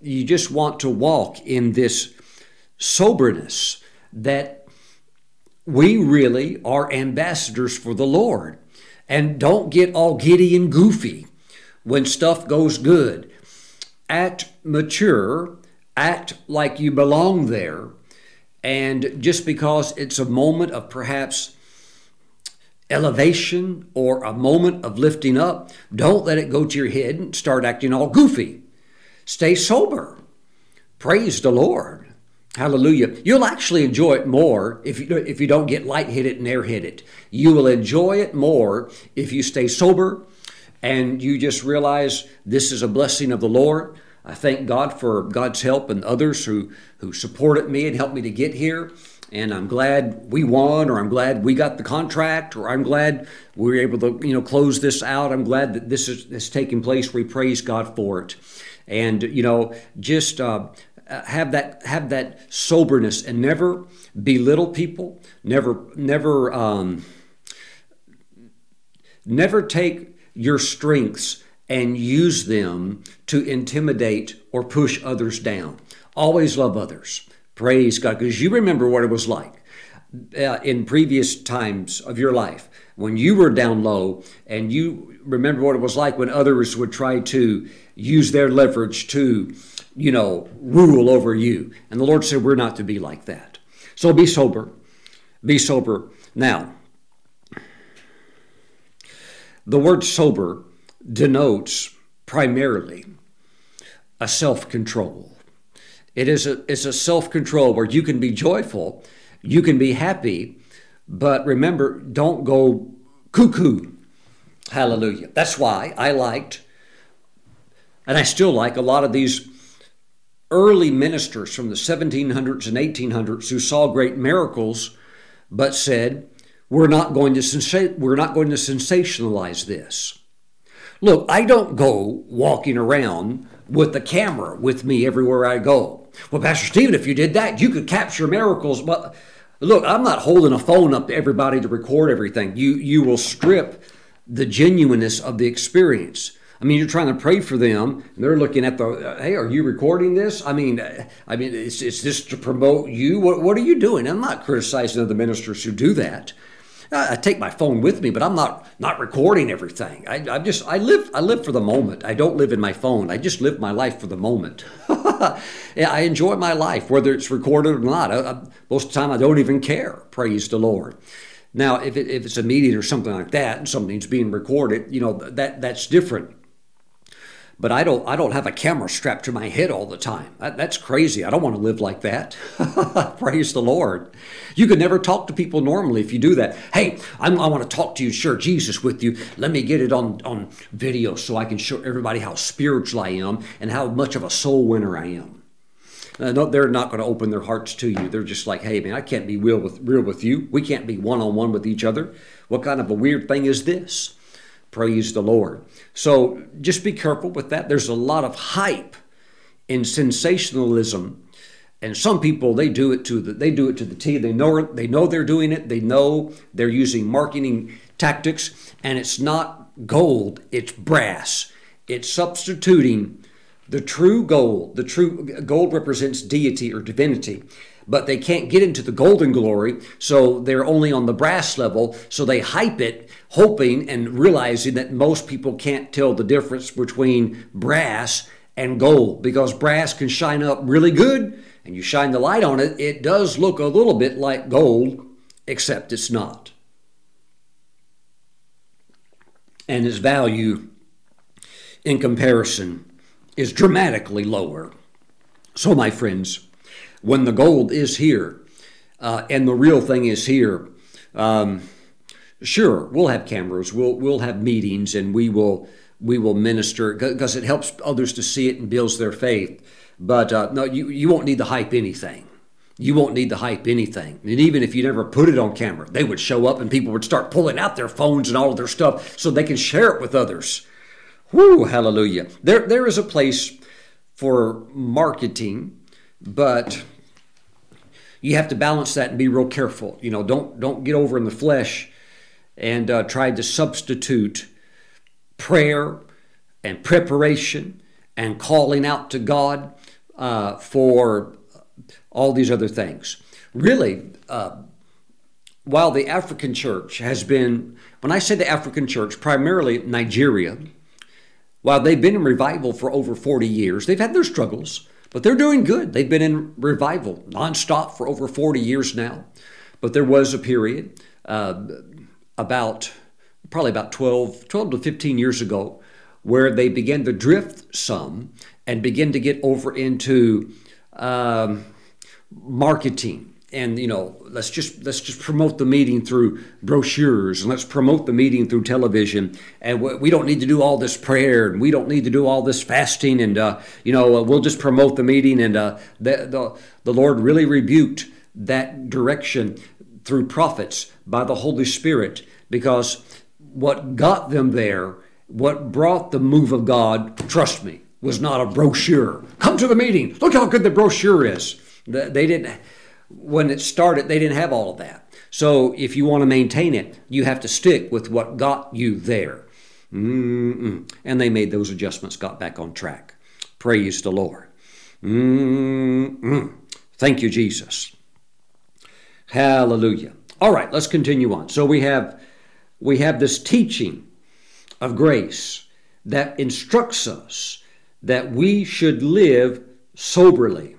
you just want to walk in this soberness that we really are ambassadors for the Lord. And don't get all giddy and goofy when stuff goes good. Act mature, act like you belong there. And just because it's a moment of perhaps elevation or a moment of lifting up, don't let it go to your head and start acting all goofy. Stay sober. Praise the Lord. Hallelujah. You'll actually enjoy it more if you, if you don't get lightheaded and airheaded. You will enjoy it more if you stay sober and you just realize this is a blessing of the Lord. I thank God for God's help and others who, who supported me and helped me to get here. And I'm glad we won, or I'm glad we got the contract, or I'm glad we were able to, you know, close this out. I'm glad that this is, is taking place. We praise God for it. And, you know, just uh, uh, have that have that soberness and never belittle people, never never um, never take your strengths and use them to intimidate or push others down. Always love others. Praise God, because you remember what it was like uh, in previous times of your life when you were down low and you remember what it was like when others would try to use their leverage to, you know, rule over you. And the Lord said, We're not to be like that. So be sober. Be sober. Now, the word sober denotes primarily a self control. It is a, it's a self control where you can be joyful, you can be happy, but remember, don't go cuckoo. Hallelujah. That's why I liked, and I still like, a lot of these early ministers from the 1700s and 1800s who saw great miracles, but said, we're not going to sensa- we're not going to sensationalize this. Look, I don't go walking around with the camera with me everywhere I go. Well, Pastor Stephen, if you did that, you could capture miracles. But look, I'm not holding a phone up to everybody to record everything. You you will strip the genuineness of the experience. I mean, you're trying to pray for them, and they're looking at the, uh, hey, are you recording this? I mean, uh, I mean, is, is this to promote you? What, what are you doing? I'm not criticizing the ministers who do that. I take my phone with me, but I'm not not recording everything. I, I just I live I live for the moment. I don't live in my phone. I just live my life for the moment. I enjoy my life, whether it's recorded or not. I, I, most of the time, I don't even care. Praise the Lord. Now, if, it, if it's a meeting or something like that, and something's being recorded, you know that that's different but I don't I don't have a camera strapped to my head all the time. That, that's crazy. I don't want to live like that. Praise the Lord. You could never talk to people normally if you do that. Hey, I'm, i want to talk to you, share Jesus with you. Let me get it on on video so I can show everybody how spiritual I am and how much of a soul winner I am. Uh, no, they're not going to open their hearts to you. They're just like, hey man, I can't be real with real with you. We can't be one on one with each other. What kind of a weird thing is this? Praise the Lord. So just be careful with that. There's a lot of hype in sensationalism. And some people they do it to the they do it to the T. They know they know they're doing it. They know they're using marketing tactics, and it's not gold, it's brass. It's substituting the true gold. The true gold represents deity or divinity but they can't get into the golden glory, so they're only on the brass level. So they hype it, hoping and realizing that most people can't tell the difference between brass and gold because brass can shine up really good and you shine the light on it, it does look a little bit like gold, except it's not. And its value in comparison is dramatically lower. So, my friends, when the gold is here uh, and the real thing is here. Um, sure, we'll have cameras, we'll we'll have meetings, and we will we will minister because it helps others to see it and builds their faith. But uh, no, you you won't need to hype anything. You won't need to hype anything. And even if you never put it on camera, they would show up and people would start pulling out their phones and all of their stuff so they can share it with others. Whoo, hallelujah. There, there is a place for marketing but you have to balance that and be real careful. You know, don't don't get over in the flesh and uh, try to substitute prayer and preparation and calling out to God uh, for all these other things. Really, uh, while the African church has been, when I say the African church, primarily Nigeria, while they've been in revival for over 40 years, they've had their struggles. But they're doing good. They've been in revival nonstop for over 40 years now. But there was a period uh, about probably about 12, 12 to 15 years ago where they began to drift some and begin to get over into um, marketing and you know let's just let's just promote the meeting through brochures and let's promote the meeting through television and we don't need to do all this prayer and we don't need to do all this fasting and uh, you know we'll just promote the meeting and uh, the, the the lord really rebuked that direction through prophets by the holy spirit because what got them there what brought the move of god trust me was not a brochure. Come to the meeting. Look how good the brochure is. They didn't, when it started, they didn't have all of that. So if you want to maintain it, you have to stick with what got you there. Mm-mm. And they made those adjustments, got back on track. Praise the Lord. Mm-mm. Thank you, Jesus. Hallelujah. All right, let's continue on. So we have we have this teaching of grace that instructs us that we should live soberly.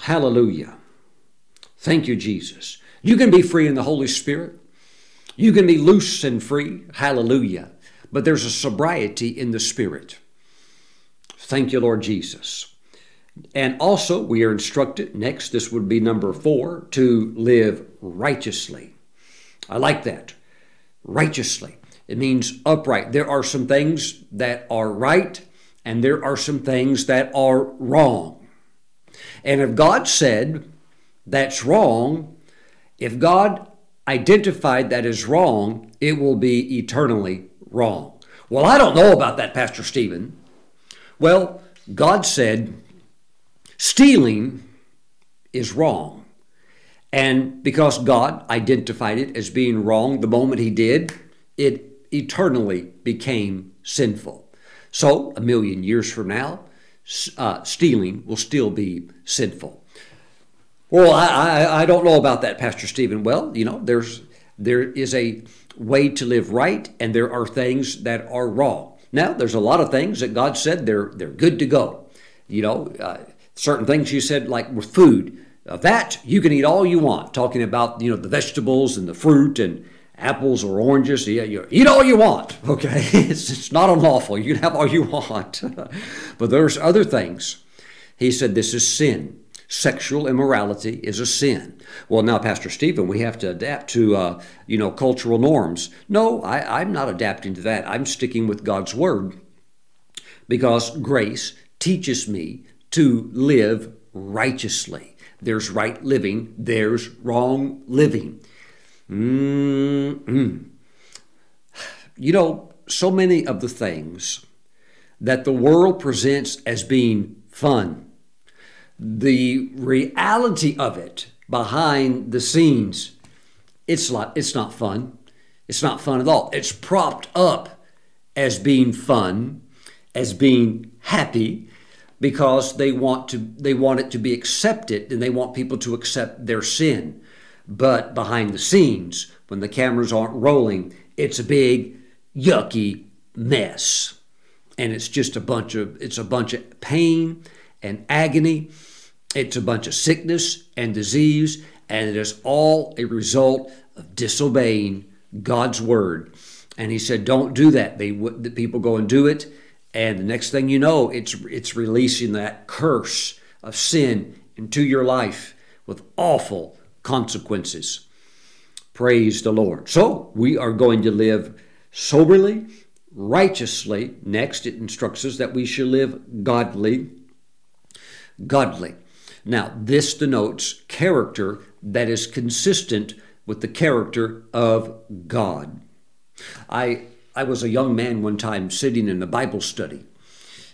Hallelujah. Thank you, Jesus. You can be free in the Holy Spirit. You can be loose and free. Hallelujah. But there's a sobriety in the Spirit. Thank you, Lord Jesus. And also, we are instructed, next, this would be number four, to live righteously. I like that. Righteously. It means upright. There are some things that are right, and there are some things that are wrong. And if God said that's wrong, if God identified that as wrong, it will be eternally wrong. Well, I don't know about that, Pastor Stephen. Well, God said stealing is wrong. And because God identified it as being wrong the moment He did, it eternally became sinful. So, a million years from now, uh, stealing will still be sinful. Well, I, I, I don't know about that, Pastor Stephen. Well, you know, there's there is a way to live right, and there are things that are wrong. Now, there's a lot of things that God said they're they're good to go. You know, uh, certain things you said like with food. Uh, that you can eat all you want. Talking about you know the vegetables and the fruit and apples or oranges. Yeah, you eat all you want. Okay, it's, it's not unlawful. You can have all you want. but there's other things. He said this is sin sexual immorality is a sin. Well, now, Pastor Stephen, we have to adapt to, uh, you know, cultural norms. No, I, I'm not adapting to that. I'm sticking with God's word because grace teaches me to live righteously. There's right living, there's wrong living. Mm-mm. You know, so many of the things that the world presents as being fun, the reality of it behind the scenes, it's not, it's not fun. It's not fun at all. It's propped up as being fun, as being happy, because they want to they want it to be accepted and they want people to accept their sin. But behind the scenes, when the cameras aren't rolling, it's a big yucky mess. And it's just a bunch of it's a bunch of pain and agony it's a bunch of sickness and disease, and it is all a result of disobeying God's word. And he said, "Don't do that." They the people go and do it, and the next thing you know, it's it's releasing that curse of sin into your life with awful consequences. Praise the Lord. So we are going to live soberly, righteously. Next, it instructs us that we should live godly. Godly. Now, this denotes character that is consistent with the character of God. I, I was a young man one time sitting in a Bible study,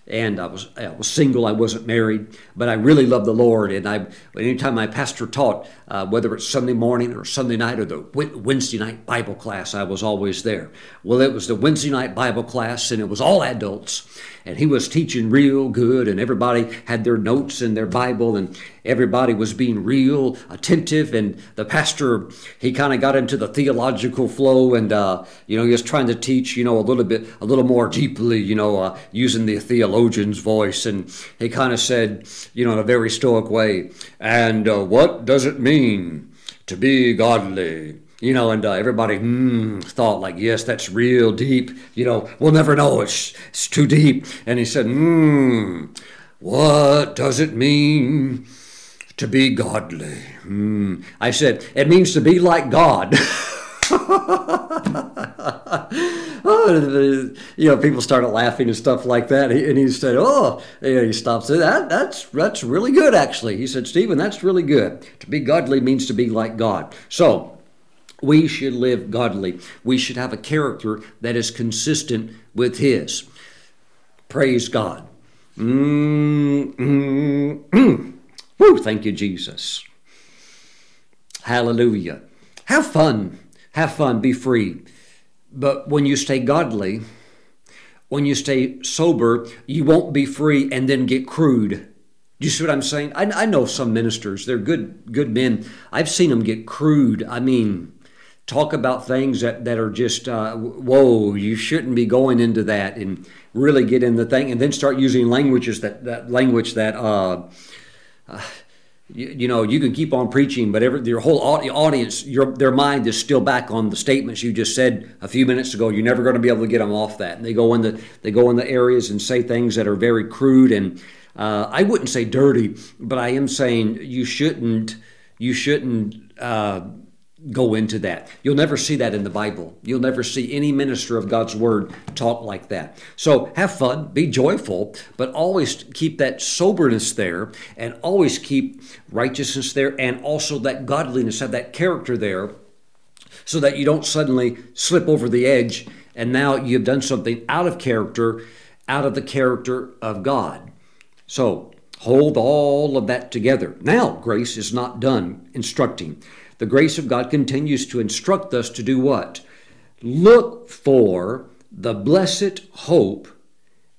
and I was I was single. I wasn't married, but I really loved the Lord. And I, anytime my pastor taught, uh, whether it's Sunday morning or Sunday night or the Wednesday night Bible class, I was always there. Well, it was the Wednesday night Bible class, and it was all adults, and he was teaching real good, and everybody had their notes and their Bible, and everybody was being real attentive. And the pastor, he kind of got into the theological flow, and uh, you know, he was trying to teach, you know, a little bit, a little more deeply, you know, uh, using the theologian's voice, and he kind of said, you know, in a very stoic way, and uh, what does it mean to be godly? you know, and uh, everybody mm, thought like, yes, that's real deep. You know, we'll never know. It's, it's too deep. And he said, hmm, what does it mean to be godly? Hmm. I said, it means to be like God. oh, you know, people started laughing and stuff like that. And he said, "Oh," he stops. That that's that's really good, actually. He said, "Stephen, that's really good. To be godly means to be like God." So we should live godly. We should have a character that is consistent with His. Praise God. Mm, mm, mm. Woo, thank you, Jesus. Hallelujah. Have fun. Have fun. Be free. But when you stay godly, when you stay sober, you won't be free and then get crude. Do you see what I'm saying? I, I know some ministers, they're good, good men. I've seen them get crude. I mean, talk about things that, that are just, uh, whoa, you shouldn't be going into that and really get in the thing and then start using languages that, that language that, uh, uh, you, you, know, you can keep on preaching, but every, your whole audience, your, their mind is still back on the statements you just said a few minutes ago. You're never going to be able to get them off that. And they go in the, they go in the areas and say things that are very crude and, uh, I wouldn't say dirty, but I am saying you shouldn't, you shouldn't, uh, go into that. You'll never see that in the Bible. You'll never see any minister of God's word talk like that. So have fun, be joyful, but always keep that soberness there and always keep righteousness there and also that godliness, have that character there so that you don't suddenly slip over the edge and now you've done something out of character, out of the character of God. So hold all of that together. Now, grace is not done instructing. The grace of God continues to instruct us to do what? Look for the blessed hope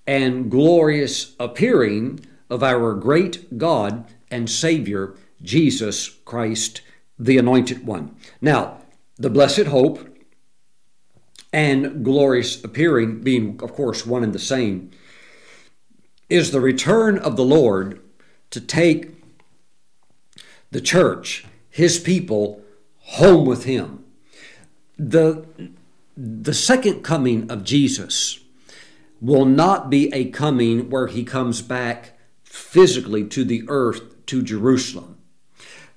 and glorious appearing of our great God and Savior, Jesus Christ, the Anointed One. Now, the blessed hope and glorious appearing, being, of course, one and the same, is the return of the Lord to take the church his people home with him. The, the second coming of Jesus will not be a coming where he comes back physically to the earth to Jerusalem.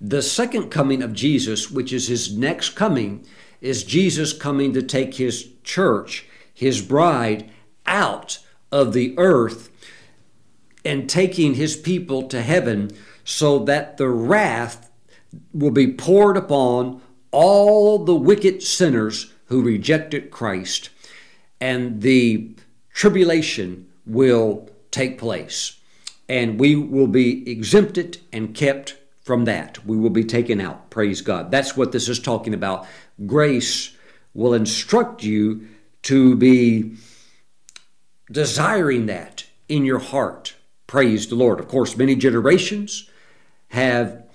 The second coming of Jesus, which is his next coming, is Jesus coming to take his church, his bride, out of the earth and taking his people to heaven so that the wrath will be poured upon all the wicked sinners who rejected Christ, and the tribulation will take place. And we will be exempted and kept from that. We will be taken out. Praise God. That's what this is talking about. Grace will instruct you to be desiring that in your heart. Praise the Lord. Of course, many generations have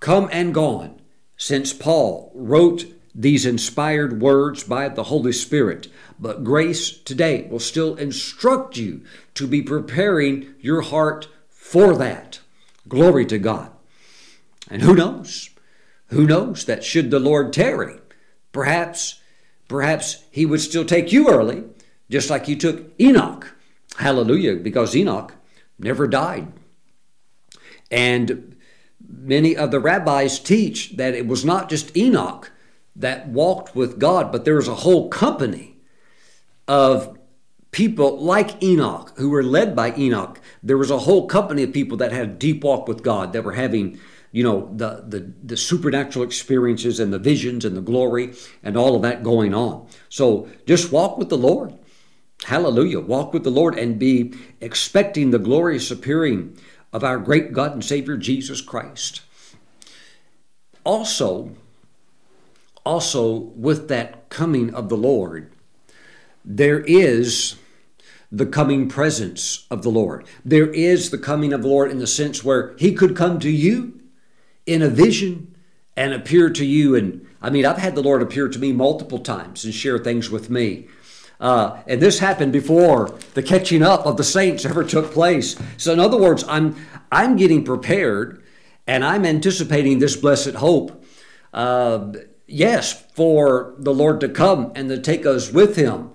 come and gone since Paul wrote these inspired words by the Holy Spirit. But grace today will still instruct you to be preparing your heart for that. Glory to God. And who knows? Who knows that should the Lord tarry, perhaps, perhaps he would still take you early, just like he took Enoch. Hallelujah, because Enoch never died. And many of the rabbis teach that it was not just Enoch that walked with God, but there was a whole company of people like Enoch who were led by Enoch. There was a whole company of people that had a deep walk with God that were having, you know, the, the, the supernatural experiences and the visions and the glory and all of that going on. So just walk with the Lord. Hallelujah. Walk with the Lord and be expecting the glorious appearing of our great God and Savior Jesus Christ. Also, also with that coming of the Lord, there is the coming presence of the Lord. There is the coming of the Lord in the sense where He could come to you in a vision and appear to you. And I mean, I've had the Lord appear to me multiple times and share things with me. Uh, and this happened before the catching up of the saints ever took place. So, in other words, I'm I'm getting prepared, and I'm anticipating this blessed hope. Uh, yes, for the Lord to come and to take us with Him,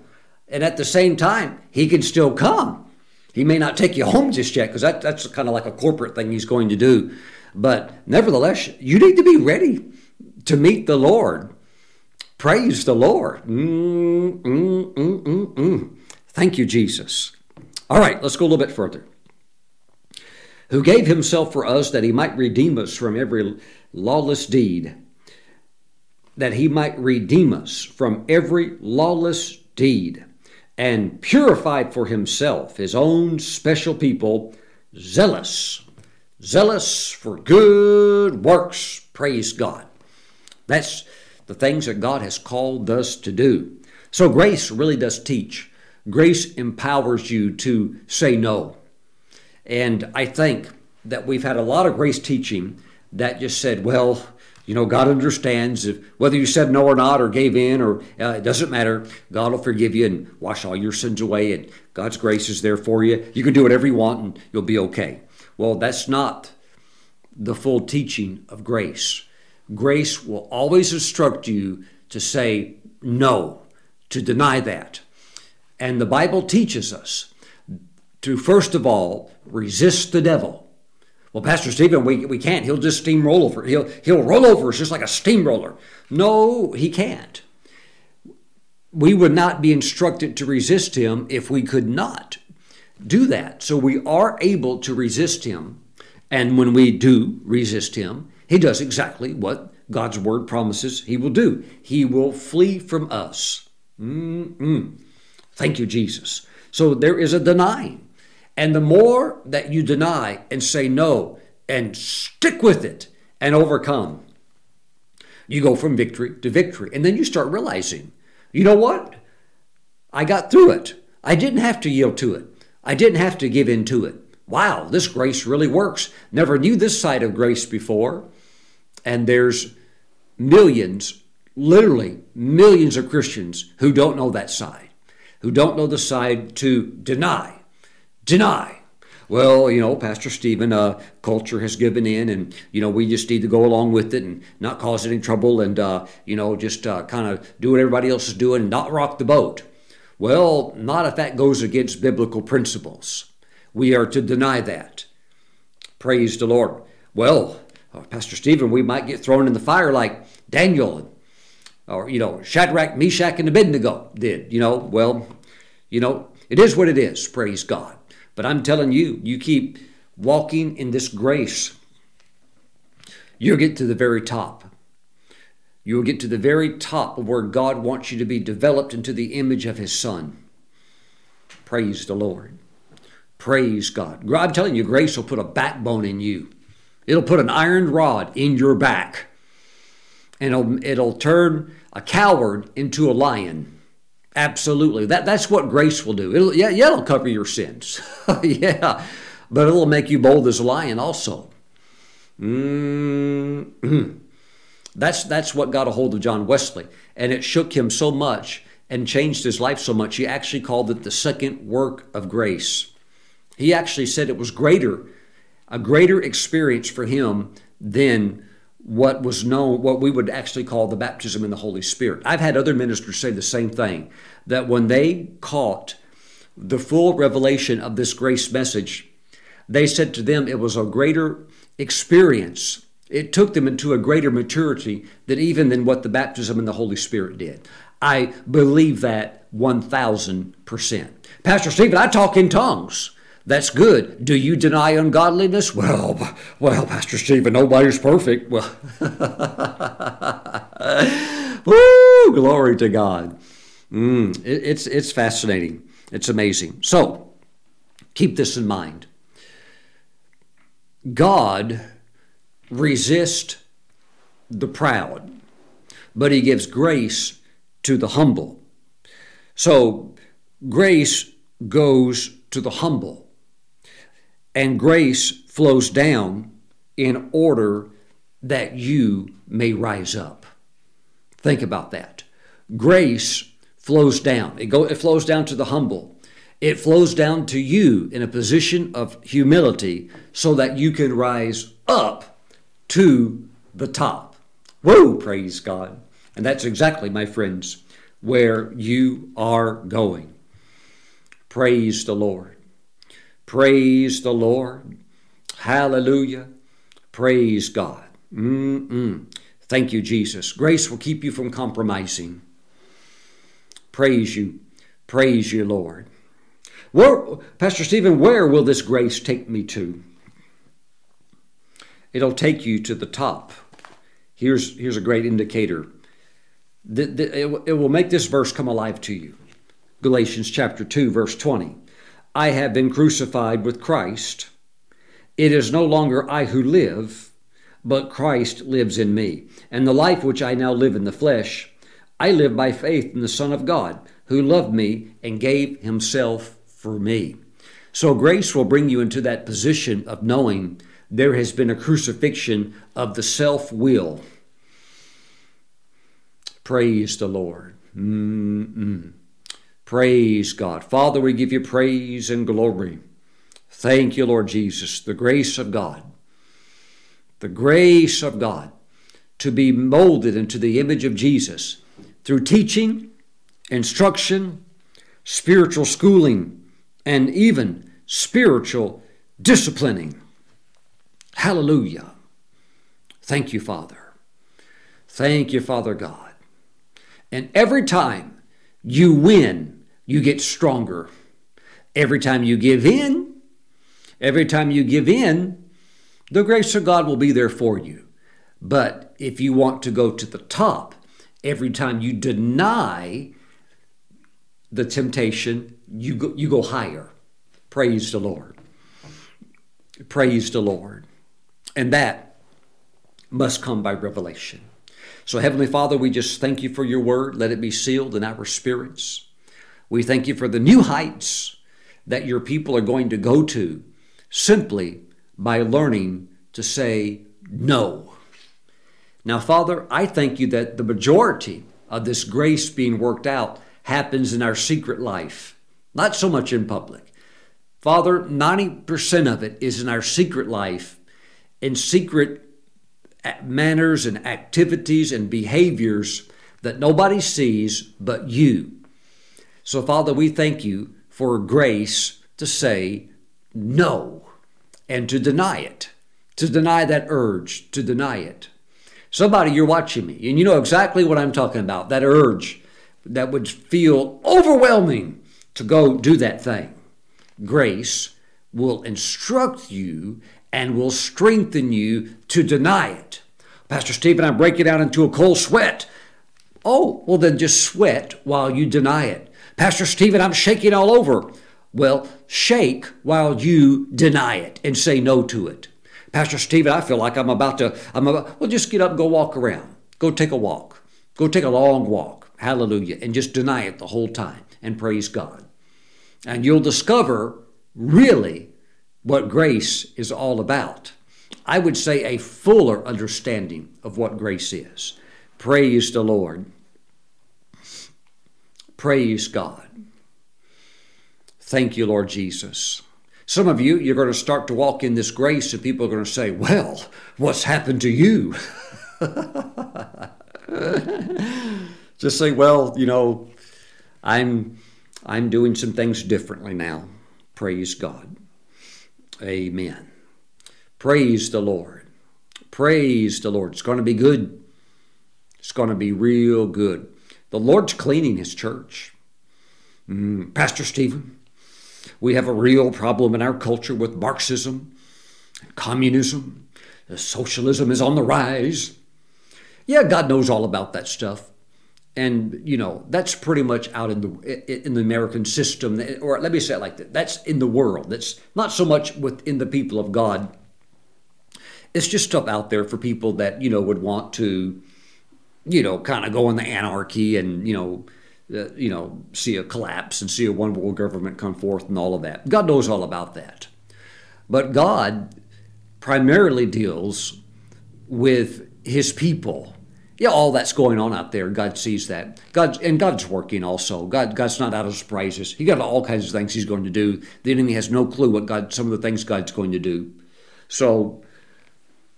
and at the same time, He can still come. He may not take you home just yet, because that, that's kind of like a corporate thing He's going to do. But nevertheless, you need to be ready to meet the Lord Praise the Lord. Mm, mm, mm, mm, Thank you, Jesus. All right, let's go a little bit further. Who gave himself for us that he might redeem us from every lawless deed, that he might redeem us from every lawless deed, and purified for himself his own special people, zealous, zealous for good works. Praise God. That's the things that God has called us to do. So grace really does teach. Grace empowers you to say no. And I think that we've had a lot of grace teaching that just said, well, you know, God understands if whether you said no or not or gave in or uh, it doesn't matter. God will forgive you and wash all your sins away, and God's grace is there for you. You can do whatever you want and you'll be okay. Well, that's not the full teaching of grace. Grace will always instruct you to say no, to deny that. And the Bible teaches us to, first of all, resist the devil. Well, Pastor Stephen, we, we can't. He'll just steamroll over. He'll, he'll roll over us just like a steamroller. No, he can't. We would not be instructed to resist him if we could not do that. So we are able to resist him. And when we do resist him, he does exactly what God's word promises he will do. He will flee from us. Mm-mm. Thank you, Jesus. So there is a denying. And the more that you deny and say no and stick with it and overcome, you go from victory to victory. And then you start realizing, you know what? I got through it. I didn't have to yield to it. I didn't have to give in to it. Wow, this grace really works. Never knew this side of grace before. And there's millions, literally millions of Christians who don't know that side, who don't know the side to deny deny. Well, you know, Pastor Stephen, uh, culture has given in, and you know we just need to go along with it and not cause any trouble, and uh, you know just uh, kind of do what everybody else is doing and not rock the boat. Well, not if that goes against biblical principles. We are to deny that. Praise the Lord. Well, uh, Pastor Stephen, we might get thrown in the fire like Daniel, or you know Shadrach, Meshach, and Abednego did. You know, well, you know it is what it is. Praise God. But I'm telling you, you keep walking in this grace, you'll get to the very top. You'll get to the very top of where God wants you to be developed into the image of His Son. Praise the Lord. Praise God. I'm telling you, grace will put a backbone in you. It'll put an iron rod in your back. And it'll, it'll turn a coward into a lion. Absolutely. That, that's what grace will do. It'll, yeah, yeah, it'll cover your sins. yeah, but it'll make you bold as a lion also. Mm-hmm. That's, that's what got a hold of John Wesley. And it shook him so much and changed his life so much, he actually called it the second work of grace. He actually said it was greater, a greater experience for him than what was known, what we would actually call the baptism in the Holy Spirit. I've had other ministers say the same thing that when they caught the full revelation of this grace message, they said to them it was a greater experience. It took them into a greater maturity than even than what the baptism in the Holy Spirit did. I believe that 1000%. Pastor Stephen, I talk in tongues. That's good. Do you deny ungodliness? Well, well, Pastor Stephen, nobody's perfect. Well, woo, glory to God. Mm, it, it's it's fascinating. It's amazing. So, keep this in mind. God resists the proud, but He gives grace to the humble. So, grace goes to the humble and grace flows down in order that you may rise up. Think about that. Grace flows down. It, go, it flows down to the humble. It flows down to you in a position of humility so that you can rise up to the top. Whoa, praise God. And that's exactly, my friends, where you are going. Praise the Lord. Praise the Lord. Hallelujah. Praise God. Mm-mm. Thank you, Jesus. Grace will keep you from compromising. Praise you. Praise you, Lord. Where, Pastor Stephen, where will this grace take me to? It'll take you to the top. Here's, here's a great indicator. The, the, it, it will make this verse come alive to you. Galatians chapter 2 verse 20. I have been crucified with Christ. It is no longer I who live, but Christ lives in me. And the life which I now live in the flesh, I live by faith in the Son of God, who loved me and gave himself for me. So grace will bring you into that position of knowing there has been a crucifixion of the self will. Praise the Lord. Mm-mm. Praise God. Father, we give you praise and glory. Thank you, Lord Jesus, the grace of God the grace of God to be molded into the image of Jesus through teaching, instruction, spiritual schooling, and even spiritual disciplining. Hallelujah. Thank you, Father. Thank you, Father God. And every time you win, you get stronger. Every time you give in, every time you give in, the grace of God will be there for you. But if you want to go to the top, every time you deny the temptation, you go, you go higher. Praise the Lord. Praise the Lord. And that must come by revelation. So, Heavenly Father, we just thank you for your word. Let it be sealed in our spirits. We thank you for the new heights that your people are going to go to simply by learning to say no. Now, Father, I thank you that the majority of this grace being worked out happens in our secret life, not so much in public. Father, 90% of it is in our secret life, in secret manners and activities and behaviors that nobody sees but you. So, Father, we thank you for grace to say no and to deny it, to deny that urge, to deny it. Somebody, you're watching me, and you know exactly what I'm talking about that urge that would feel overwhelming to go do that thing. Grace will instruct you and will strengthen you to deny it. Pastor Stephen, I break it out into a cold sweat. Oh, well, then just sweat while you deny it. Pastor Stephen, I'm shaking all over. Well, shake while you deny it and say no to it. Pastor Stephen, I feel like I'm about to, I'm about, well, just get up and go walk around. Go take a walk. Go take a long walk. Hallelujah. And just deny it the whole time and praise God. And you'll discover really what grace is all about. I would say a fuller understanding of what grace is. Praise the Lord. Praise God. Thank you, Lord Jesus. Some of you, you're going to start to walk in this grace, and people are going to say, Well, what's happened to you? Just say, Well, you know, I'm I'm doing some things differently now. Praise God. Amen. Praise the Lord. Praise the Lord. It's going to be good. It's going to be real good. The Lord's cleaning His church. Mm, Pastor Stephen, we have a real problem in our culture with Marxism, communism, socialism is on the rise. Yeah, God knows all about that stuff. And you know that's pretty much out in the in the American system, or let me say it like that. That's in the world. That's not so much within the people of God. It's just stuff out there for people that you know would want to, you know, kind of go in the anarchy and you know uh, you know, see a collapse and see a one world government come forth and all of that. God knows all about that. But God primarily deals with his people. Yeah, all that's going on out there, God sees that. God and God's working also. God, God's not out of surprises. He got all kinds of things He's going to do. The enemy has no clue what God, some of the things God's going to do. So,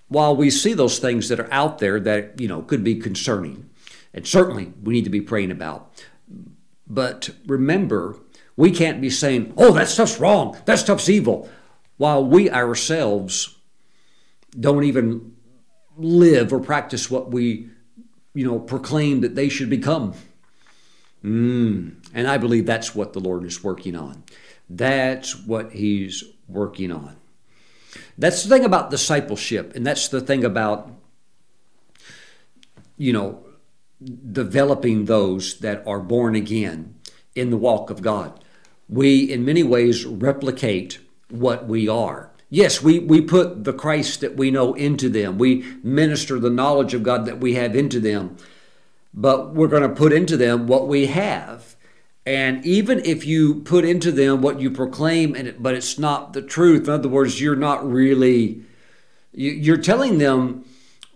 while we see those things that are out there that you know could be concerning, and certainly we need to be praying about, but remember, we can't be saying, oh, that stuff's wrong, that stuff's evil, while we ourselves don't even live or practice what we, you know, proclaim that they should become. Mm. And I believe that's what the Lord is working on. That's what He's working on. That's the thing about discipleship, and that's the thing about, you know, developing those that are born again in the walk of God. We, in many ways, replicate what we are. Yes, we, we put the Christ that we know into them. We minister the knowledge of God that we have into them. But we're going to put into them what we have. And even if you put into them what you proclaim, and it, but it's not the truth, in other words, you're not really, you, are telling them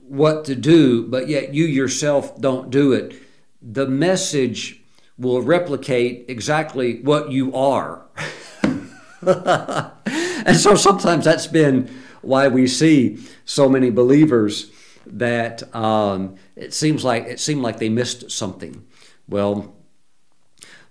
what to do, but yet you yourself don't do it. The message will replicate exactly what you are. and so sometimes that's been why we see so many believers that um, it seems like it seemed like they missed something. Well,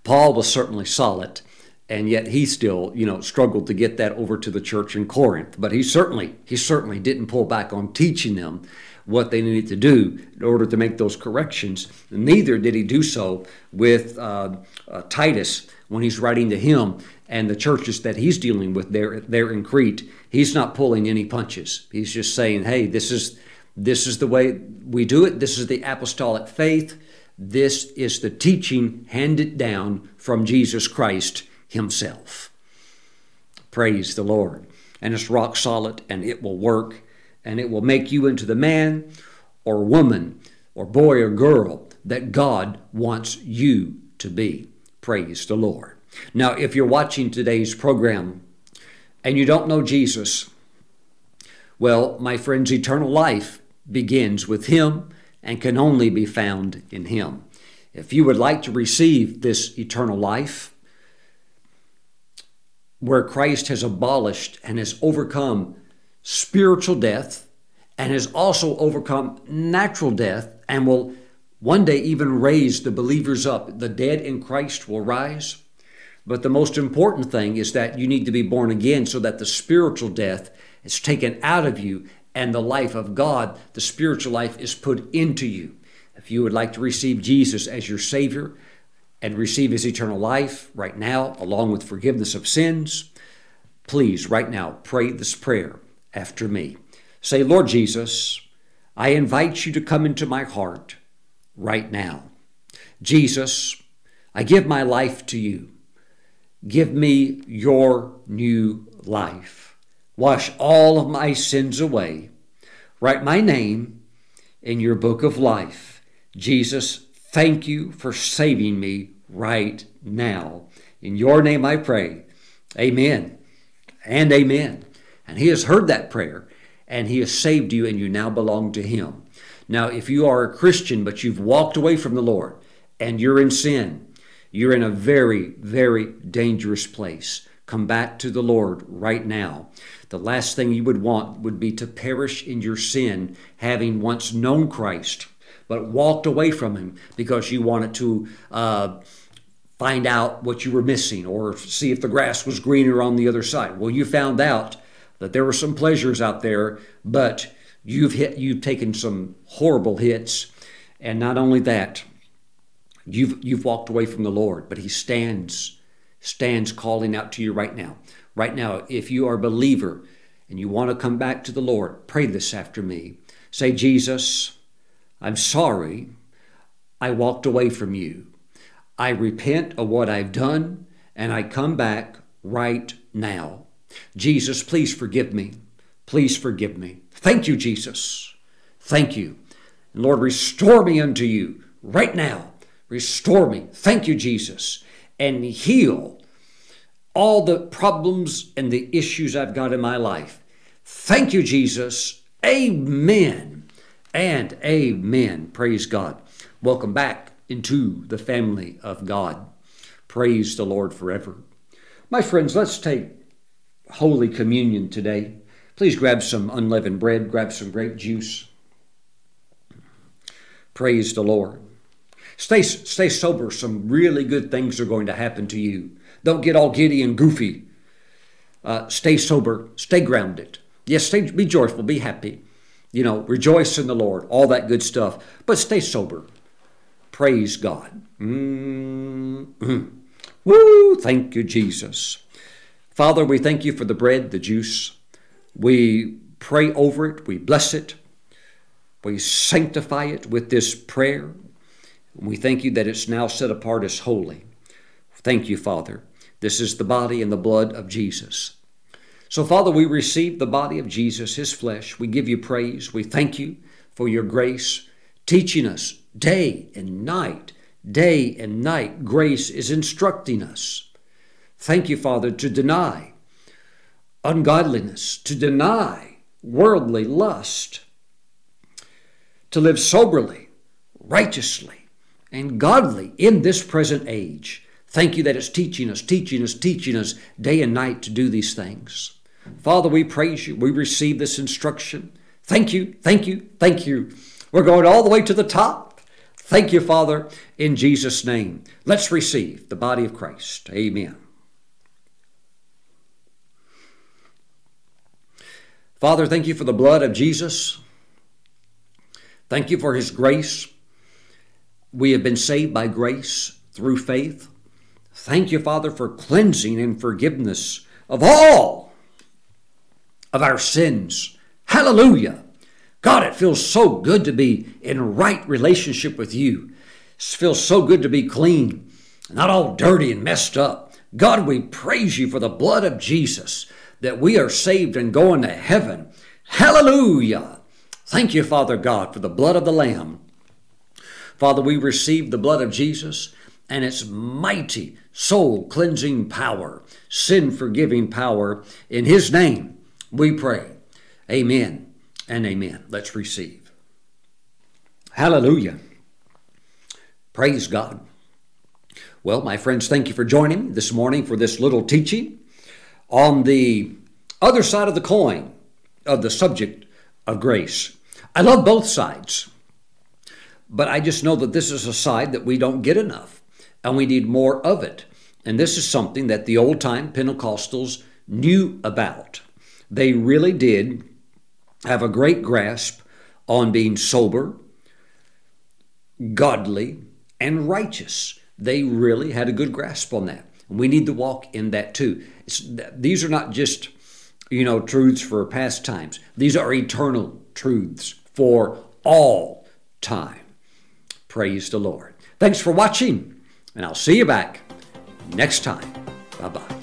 Paul was certainly solid, and yet he still, you know, struggled to get that over to the church in Corinth. But he certainly, he certainly didn't pull back on teaching them what they needed to do in order to make those corrections. Neither did he do so with uh, uh, Titus when he's writing to him and the churches that he's dealing with there, there in Crete. He's not pulling any punches. He's just saying, "Hey, this is this is the way we do it. This is the apostolic faith." This is the teaching handed down from Jesus Christ Himself. Praise the Lord. And it's rock solid and it will work and it will make you into the man or woman or boy or girl that God wants you to be. Praise the Lord. Now, if you're watching today's program and you don't know Jesus, well, my friends, eternal life begins with Him and can only be found in Him. If you would like to receive this eternal life, where Christ has abolished and has overcome spiritual death and has also overcome natural death and will one day even raise the believers up. The dead in Christ will rise. But the most important thing is that you need to be born again so that the spiritual death is taken out of you and the life of God, the spiritual life, is put into you. If you would like to receive Jesus as your Savior and receive His eternal life right now, along with forgiveness of sins, please, right now, pray this prayer after me. Say, Lord Jesus, I invite you to come into my heart right now. Jesus, I give my life to you. Give me your new life. Wash all of my sins away. Write my name in your book of life. Jesus, thank you for saving me right now. In your name I pray. Amen and amen. And He has heard that prayer and He has saved you, and you now belong to Him. Now, if you are a Christian but you've walked away from the Lord and you're in sin, you're in a very, very dangerous place. Come back to the Lord right now. The last thing you would want would be to perish in your sin, having once known Christ, but walked away from Him because you wanted to uh, find out what you were missing or see if the grass was greener on the other side. Well, you found out that there were some pleasures out there, but you've hit, you've taken some horrible hits, and not only that, you've you've walked away from the Lord, but He stands stands calling out to you right now. Right now, if you are a believer and you want to come back to the Lord, pray this after me. Say, Jesus, I'm sorry I walked away from you. I repent of what I've done and I come back right now. Jesus, please forgive me. Please forgive me. Thank you, Jesus. Thank you. And Lord, restore me unto you right now. Restore me. Thank you, Jesus and heal all the problems and the issues I've got in my life. Thank you, Jesus. Amen and amen. Praise God. Welcome back into the family of God. Praise the Lord forever. My friends, let's take Holy Communion today. Please grab some unleavened bread, grab some grape juice. Praise the Lord. Stay, stay sober. Some really good things are going to happen to you. Don't get all giddy and goofy. Uh, stay sober. Stay grounded. Yes, stay, be joyful. Be happy. You know, rejoice in the Lord. All that good stuff. But stay sober. Praise God. Mm-hmm. Woo! Thank you, Jesus. Father, we thank you for the bread, the juice. We pray over it. We bless it. We sanctify it with this prayer. We thank you that it's now set apart as holy Thank you, Father. This is the body and the blood of Jesus. So, Father, we receive the body of Jesus, his flesh. We give you praise. We thank you for your grace, teaching us day and night. Day and night, grace is instructing us. Thank you, Father, to deny ungodliness, to deny worldly lust, to live soberly, righteously, and godly in this present age. Thank you that it's teaching us, teaching us, teaching us day and night to do these things. Father, we praise you. We receive this instruction. Thank you, thank you, thank you. We're going all the way to the top. Thank you, Father, in Jesus' name. Let's receive the body of Christ. Amen. Father, thank you for the blood of Jesus. Thank you for his grace. We have been saved by grace through faith. Thank you, Father, for cleansing and forgiveness of all of our sins. Hallelujah. God, it feels so good to be in right relationship with you. It feels so good to be clean, not all dirty and messed up. God, we praise you for the blood of Jesus that we are saved and going to heaven. Hallelujah. Thank you, Father God, for the blood of the Lamb. Father, we receive the blood of Jesus and its mighty soul cleansing power, sin forgiving power. In His name we pray. Amen and amen. Let's receive. Hallelujah. Praise God. Well, my friends, thank you for joining me this morning for this little teaching on the other side of the coin of the subject of grace. I love both sides, but I just know that this is a side that we don't get enough and we need more of it. And this is something that the old time Pentecostals knew about. They really did have a great grasp on being sober, godly, and righteous. They really had a good grasp on that. We need to walk in that too. It's, these are not just, you know, truths for past times. These are eternal truths for all time. Praise the Lord. Thanks for watching, and I'll see you back next time. Bye bye.